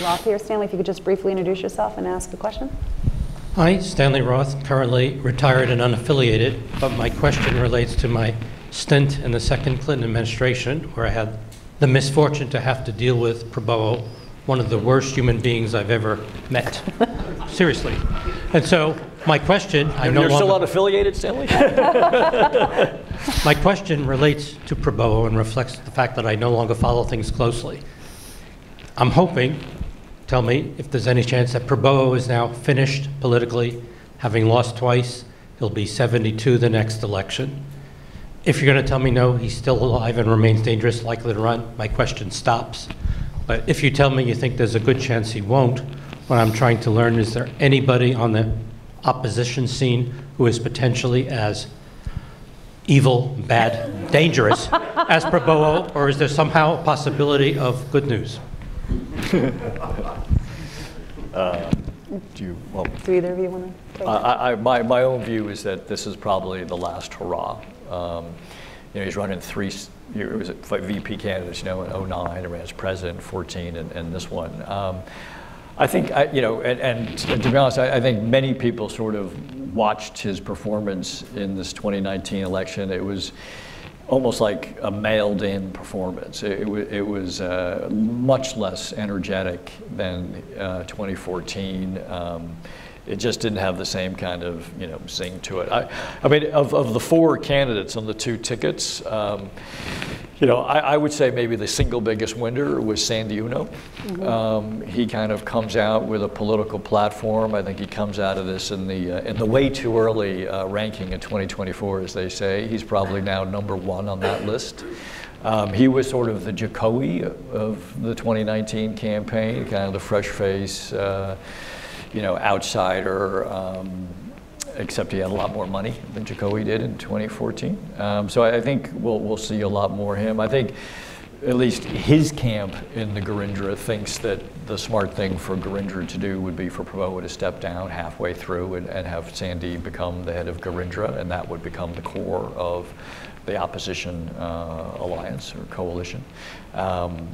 Roth here. Stanley, if you could just briefly introduce yourself and ask a question. Hi, Stanley Roth, currently retired and unaffiliated, but my question relates to my stint in the second Clinton administration, where I had the misfortune to have to deal with Prabowo, one of the worst human beings I've ever met. Seriously. And so my question, I no You're longer, still unaffiliated, Stanley? my question relates to Prabowo and reflects the fact that I no longer follow things closely. I'm hoping tell me if there's any chance that Prabowo is now finished politically, having lost twice. He'll be 72 the next election. If you're going to tell me no, he's still alive and remains dangerous, likely to run, my question stops. But if you tell me you think there's a good chance he won't, what I'm trying to learn is there anybody on the opposition scene who is potentially as evil, bad, dangerous as Prabowo, or is there somehow a possibility of good news? uh, do you, well, do either of you want to take I, I, my, my own view is that this is probably the last hurrah. Um, you know, he's running three, he was VP candidates, you know, in 09, and ran as president in 14, and, and this one. Um, I think, I, you know, and, and, to be honest, I, I, think many people sort of watched his performance in this 2019 election. It was, almost like a mailed in performance. It, it, it was uh, much less energetic than uh, 2014. Um, it just didn't have the same kind of you know zing to it. I, I mean, of, of the four candidates on the two tickets, um, you know, I, I, would say maybe the single biggest winner was Sandy Uno. Mm-hmm. Um, he kind of comes out with a political platform. I think he comes out of this in the uh, in the way too early uh, ranking in 2024, as they say. He's probably now number one on that list. Um, he was sort of the Jokowi of the 2019 campaign, kind of the fresh face. Uh, you know, outsider, um, except he had a lot more money than Jokowi did in 2014. Um, so I, I, think we'll, we'll see a lot more him. I think at least his camp in the Gerindra thinks that the smart thing for Gerindra to do would be for Prabowo to step down halfway through and, and have Sandy become the head of Gerindra, and that would become the core of the opposition uh, alliance or coalition. Um,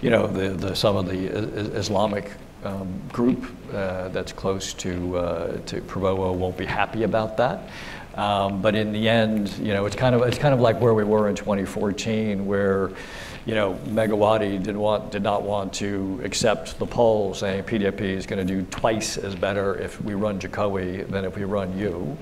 you know, the, the, some of the Islamic um, group uh, that's close to, uh, to Prabowo won't be happy about that. Um, but in the end, you know, it's kind of it's kind of like where we were in 2014, where, you know, Megawati did want did not want to accept the poll saying PDI-P is going to do twice as better if we run Jokowi than if we run you.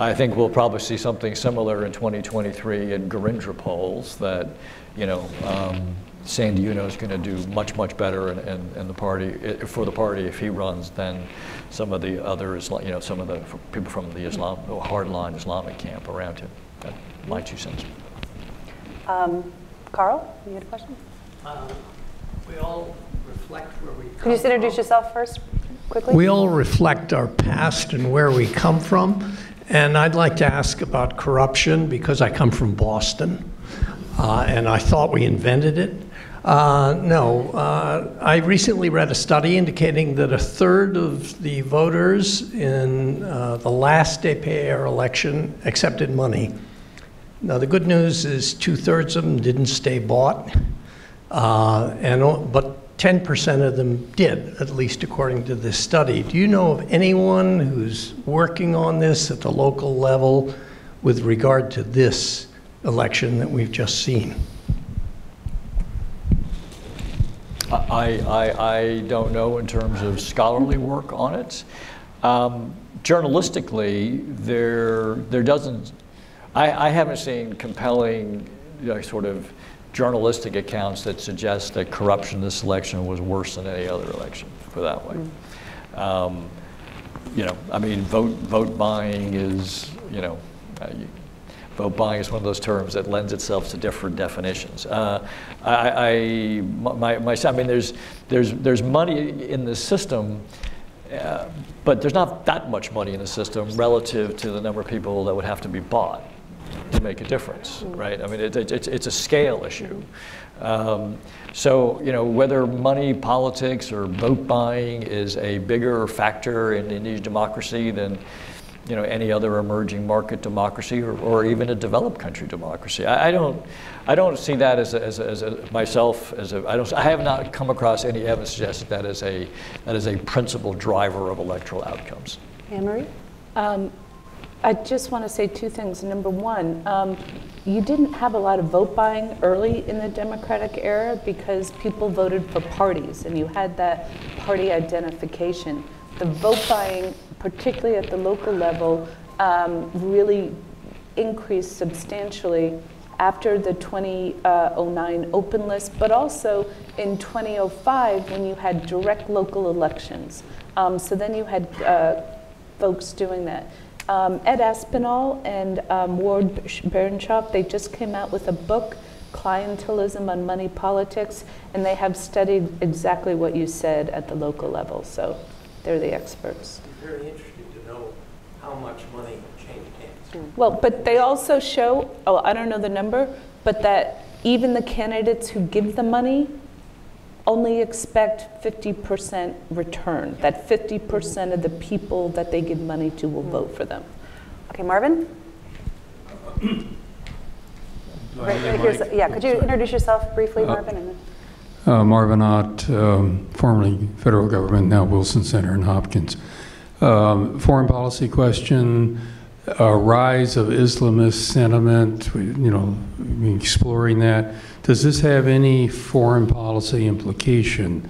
I think we'll probably see something similar in 2023 in Gerindra polls that, you know, um, Sandy Uno is going to do much, much better in, in, in the party, for the party if he runs than some of the other, Isla- you know, some of the people from the Islam, hardline Islamic camp around him. That's my two cents. Um, Carl, you had a question? Uh, We all reflect where we come Could you just introduce from. yourself first, quickly? We all reflect our past and where we come from. And I'd like to ask about corruption because I come from Boston. Uh, and I thought we invented it. Uh, no, uh, I recently read a study indicating that a third of the voters in uh, the last DPR election accepted money. Now, the good news is two thirds of them didn't stay bought. Uh, and, but 10% of them did, at least according to this study. Do you know of anyone who's working on this at the local level with regard to this election that we've just seen? I, I, I don't know in terms of scholarly work on it. Um, journalistically, there, there doesn't, I, I haven't seen compelling you know, sort of journalistic accounts that suggest that corruption in this election was worse than any other election, for that way. Um, you know, I mean, vote, vote buying is, you know, uh, you, vote buying is one of those terms that lends itself to different definitions. Uh, I, I, my, my, I mean, there's, there's, there's money in the system, uh, but there's not that much money in the system relative to the number of people that would have to be bought to make a difference, right? I mean, it, it, it's, it's a scale issue. Um, so, you know, whether money, politics, or vote buying is a bigger factor in Indonesian democracy than, you know, any other emerging market democracy or, or even a developed country democracy. I, I don't, I don't see that as a, as a, as a myself as a. I don't. I have not come across any evidence suggesting that as a that is a principal driver of electoral outcomes. Anne Marie? Um, I just want to say two things. Number one, um, you didn't have a lot of vote buying early in the Democratic era because people voted for parties and you had that party identification. The vote buying, particularly at the local level, um, really increased substantially after the 2009 open list, but also in 2005 when you had direct local elections. Um, so then you had uh, folks doing that. Um, Ed Aspinall and um, Ward Berenschot, they just came out with a book, Clientelism on Money Politics, and they have studied exactly what you said at the local level. So they're the experts. It's very interesting to know how much money changed hands. Hmm. Well, but they also show, oh, I don't know the number, but that even the candidates who give the money only expect 50% return, that 50% of the people that they give money to will hmm. vote for them. Okay, Marvin? Right, right here's- Yeah, could you introduce yourself briefly, Marvin? And Uh, Marvin Ott, um, formerly federal government, now Wilson Center in Hopkins. Um, Foreign policy question, uh, rise of Islamist sentiment, you know, exploring that. Does this have any foreign policy implication?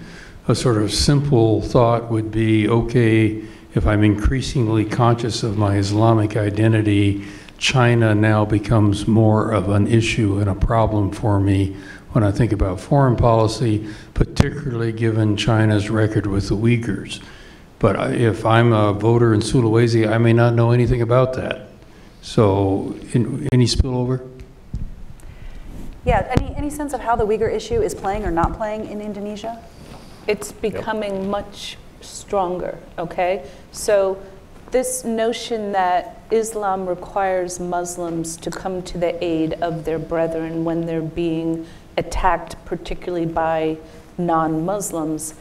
A sort of simple thought would be, okay, if I'm increasingly conscious of my Islamic identity, China now becomes more of an issue and a problem for me when I think about foreign policy, particularly given China's record with the Uyghurs. But I- if I'm a voter in Sulawesi, I may not know anything about that. So, in- any spillover? Yeah, any, any sense of how the Uyghur issue is playing or not playing in Indonesia? It's becoming much stronger, okay? So this notion that Islam requires Muslims to come to the aid of their brethren when they're being attacked, particularly by non-Muslims,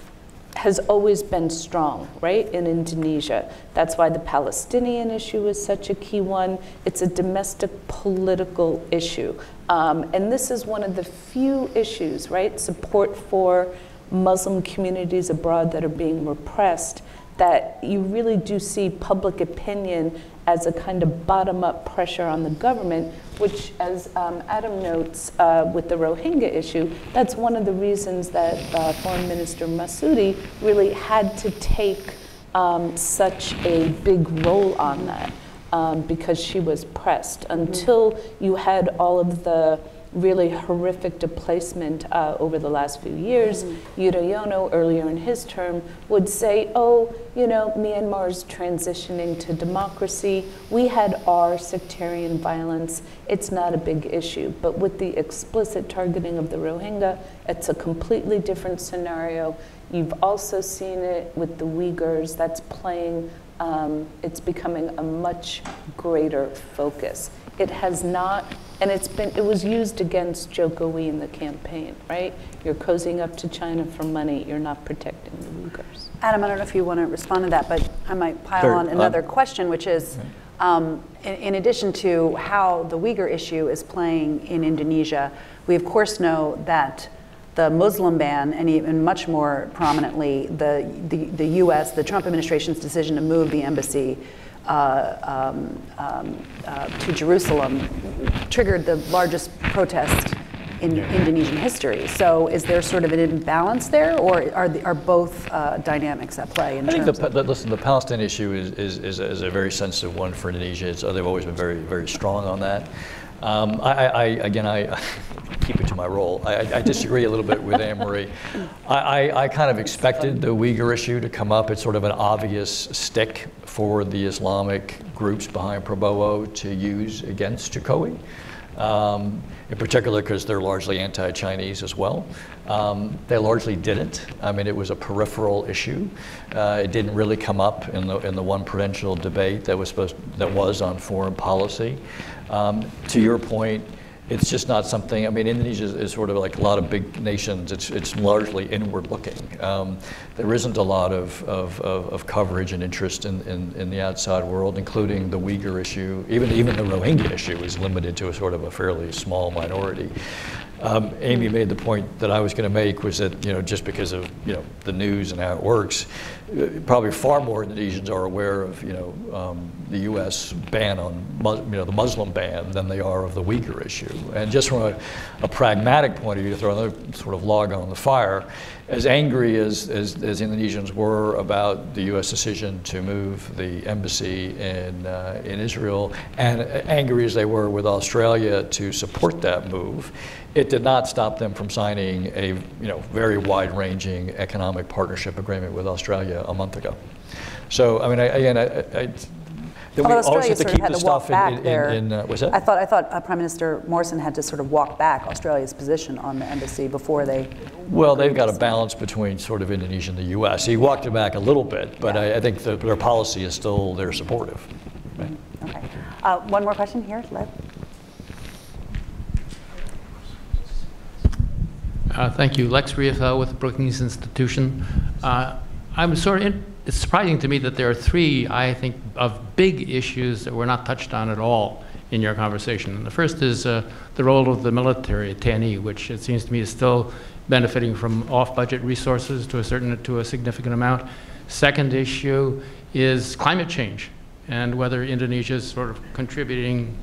has always been strong, right, in Indonesia. That's why the Palestinian issue is such a key one. It's a domestic political issue. Um, and this is one of the few issues, right, support for Muslim communities abroad that are being repressed, that you really do see public opinion as a kind of bottom up pressure on the government, which, as um, Adam notes uh, with the Rohingya issue, that's one of the reasons that uh, Foreign Minister Marsudi really had to take um, such a big role on that. um, because she was pressed until you had all of the really horrific displacement uh, over the last few years. Yudhoyono, earlier in his term, would say, oh, you know, Myanmar's transitioning to democracy. We had our sectarian violence. It's not a big issue. But with the explicit targeting of the Rohingya, it's a completely different scenario. You've also seen it with the Uyghurs. That's playing, um, it's becoming a much greater focus. It has not, and it's been, it was used against Jokowi in the campaign, right? You're cozying up to China for money, you're not protecting the Uyghurs. Adam, I don't know if you want to respond to that, but I might pile Sure. on another Um, question, which is, um, in, in addition to how the Uyghur issue is playing in Indonesia, we of course know that the Muslim ban, and even much more prominently, the, the, the U.S., the Trump administration's decision to move the embassy uh, um, um, uh, to Jerusalem triggered the largest protest in Indonesian history. So is there sort of an imbalance there, or are, the, are both uh, dynamics at play in I think the, the, listen, the Palestine issue is, is, is, a, is a very sensitive one for Indonesia. It's, they've always been very, very strong on that. Um, I, I, again, I keep it to my role. I, I- disagree a little bit with Anne Marie. I, I, kind of expected the Uyghur issue to come up. It's sort of an obvious stick for the Islamic groups behind Prabowo to use against Jokowi. Um, in particular, because they're largely anti-Chinese as well. Um, they largely didn't. I mean, it was a peripheral issue. Uh, it didn't really come up in the in the one prudential debate that was supposed that was on foreign policy. Um, to your point, it's just not something. I mean, Indonesia is, is sort of like a lot of big nations. It's it's largely inward looking. Um, there isn't a lot of, of, of, of coverage and interest in, in, in the outside world, including the Uyghur issue. Even even the Rohingya issue is limited to a sort of a fairly small minority. Um, Amy made the point that I was going to make was that you know just because of you know the news and how it works, uh, probably far more Indonesians are aware of you know um, the U.S. ban on you know the Muslim ban than they are of the Uyghur issue. And just from a, a pragmatic point of view, to throw another sort of log on the fire, as angry as, as, as Indonesians were about the U.S. decision to move the embassy in, uh, in Israel, and angry as they were with Australia to support that move, it did not stop them from signing a you know, very wide-ranging economic partnership agreement with Australia a month ago. So, I mean, I, again, I, I, then we Although always Australia have to sort of keep had the to walk stuff back in, in, there. in, uh, what's that? I thought, I thought uh, Prime Minister Morrison had to sort of walk back Australia's position on the embassy before they. Well, they've got a balance between sort of Indonesia and the U.S. He walked it back a little bit, but I, I think the, their policy is still they're supportive. Right. Okay. Uh, one more question here, Lev. Uh, Thank you. Lex Rieffel with the Brookings Institution. Uh, I'm sort of, in- it's surprising to me that there are three, I think, of big issues that were not touched on at all in your conversation. And the first is uh, the role of the military TNI, which it seems to me is still benefiting from off-budget resources to a certain, to a significant amount. Second issue is climate change and whether Indonesia is sort of contributing,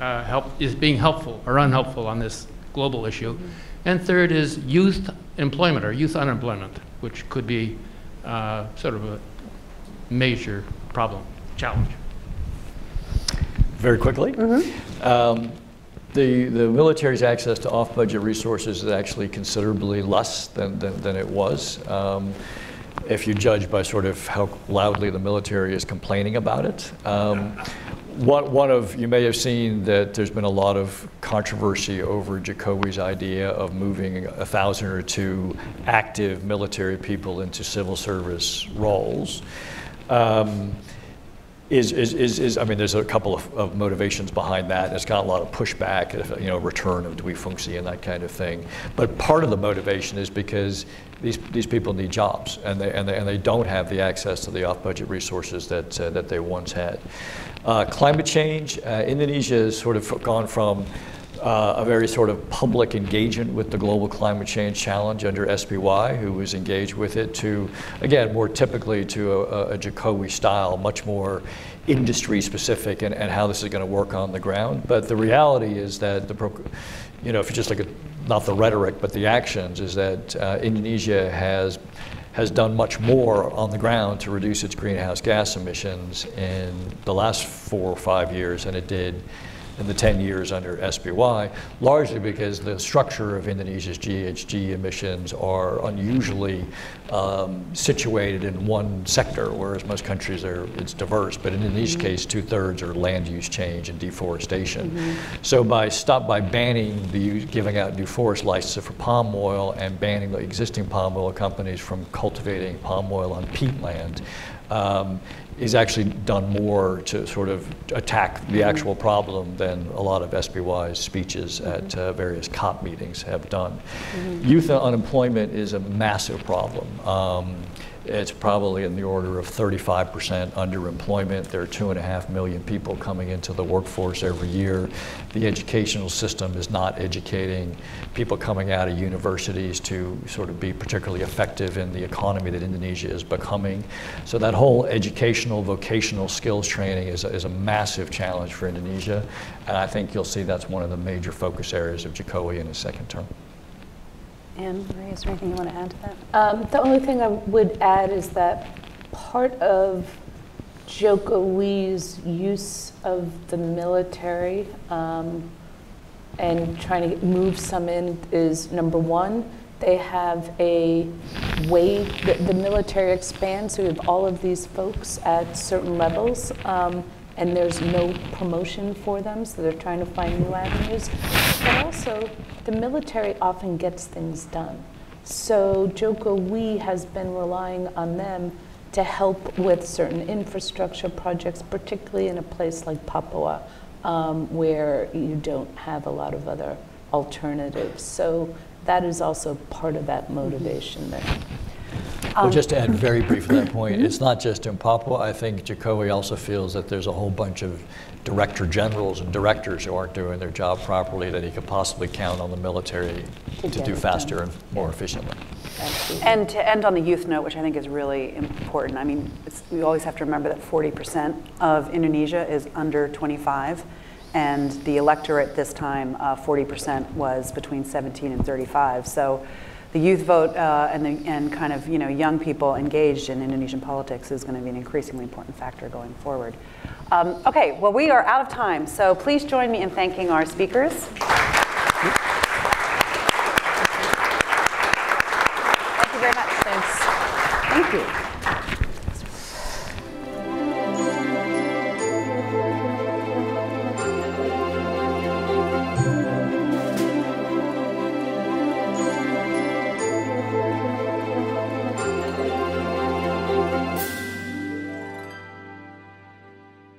uh, help, is being helpful or unhelpful on this global issue. And third is youth employment or youth unemployment, which could be uh, sort of a major problem, challenge. Very quickly. Um, the, the military's access to off-budget resources is actually considerably less than, than, than it was. Um, if you judge by sort of how loudly the military is complaining about it. Um, one, one of, you may have seen that there's been a lot of controversy over Jokowi's idea of moving a thousand or two active military people into civil service roles. Um, is, is, is, is, I mean, there's a couple of, of motivations behind that. It's got a lot of pushback, you know, return of Dwi Fungsi and that kind of thing. But part of the motivation is because these, these people need jobs and they, and, they, and they don't have the access to the off-budget resources that, uh, that they once had. Uh, climate change, uh, Indonesia has sort of gone from uh, a very sort of public engagement with the global climate change challenge under SBY, who was engaged with it, to, again, more typically to a, a Jokowi style, much more industry specific and, and how this is going to work on the ground. But the reality is that, the, you know, if you just look at not the rhetoric, but the actions, is that uh, Indonesia has has done much more on the ground to reduce its greenhouse gas emissions in the last four or five years than it did in the 10 years under SBY, largely because the structure of Indonesia's GHG emissions are unusually um, situated in one sector, whereas most countries are, it's diverse. But in Indonesia's case, two thirds are land use change and deforestation. So by stop by banning the giving out new forest licenses for palm oil and banning the existing palm oil companies from cultivating palm oil on peatland, um, is actually done more to sort of attack the actual problem than a lot of SBY's speeches at uh, various COP meetings have done. Youth unemployment is a massive problem. Um, it's probably in the order of 35% underemployment. There are two and a half million people coming into the workforce every year. The educational system is not educating people coming out of universities to sort of be particularly effective in the economy that Indonesia is becoming. So that whole educational, vocational skills training is is a massive challenge for Indonesia. And I think you'll see that's one of the major focus areas of Jokowi in his second term. Anne Marie, is there anything you want to add to that? Um, The only thing I would add is that part of Jokowi's use of the military um, and trying to move some in is, number one, they have a way, the, the military expands, so we have all of these folks at certain levels, um, and there's no promotion for them, so they're trying to find new avenues. But also, the military often gets things done. So Jokowi has been relying on them to help with certain infrastructure projects, particularly in a place like Papua, um, where you don't have a lot of other alternatives. So that is also part of that motivation there. Well, just to add very briefly to that point, it's not just in Papua. I think Jokowi also feels that there's a whole bunch of director generals and directors who aren't doing their job properly that he could possibly count on the military To to do faster done. and more efficiently. Absolutely. And to end on the youth note, which I think is really important, I mean, it's, we always have to remember that 40% of Indonesia is under 25, and the electorate this time, uh, 40% was between 17 and 35. So the youth vote uh, and, the, and kind of you know young people engaged in Indonesian politics is going to be an increasingly important factor going forward. Um, okay, well we are out of time, so please join me in thanking our speakers.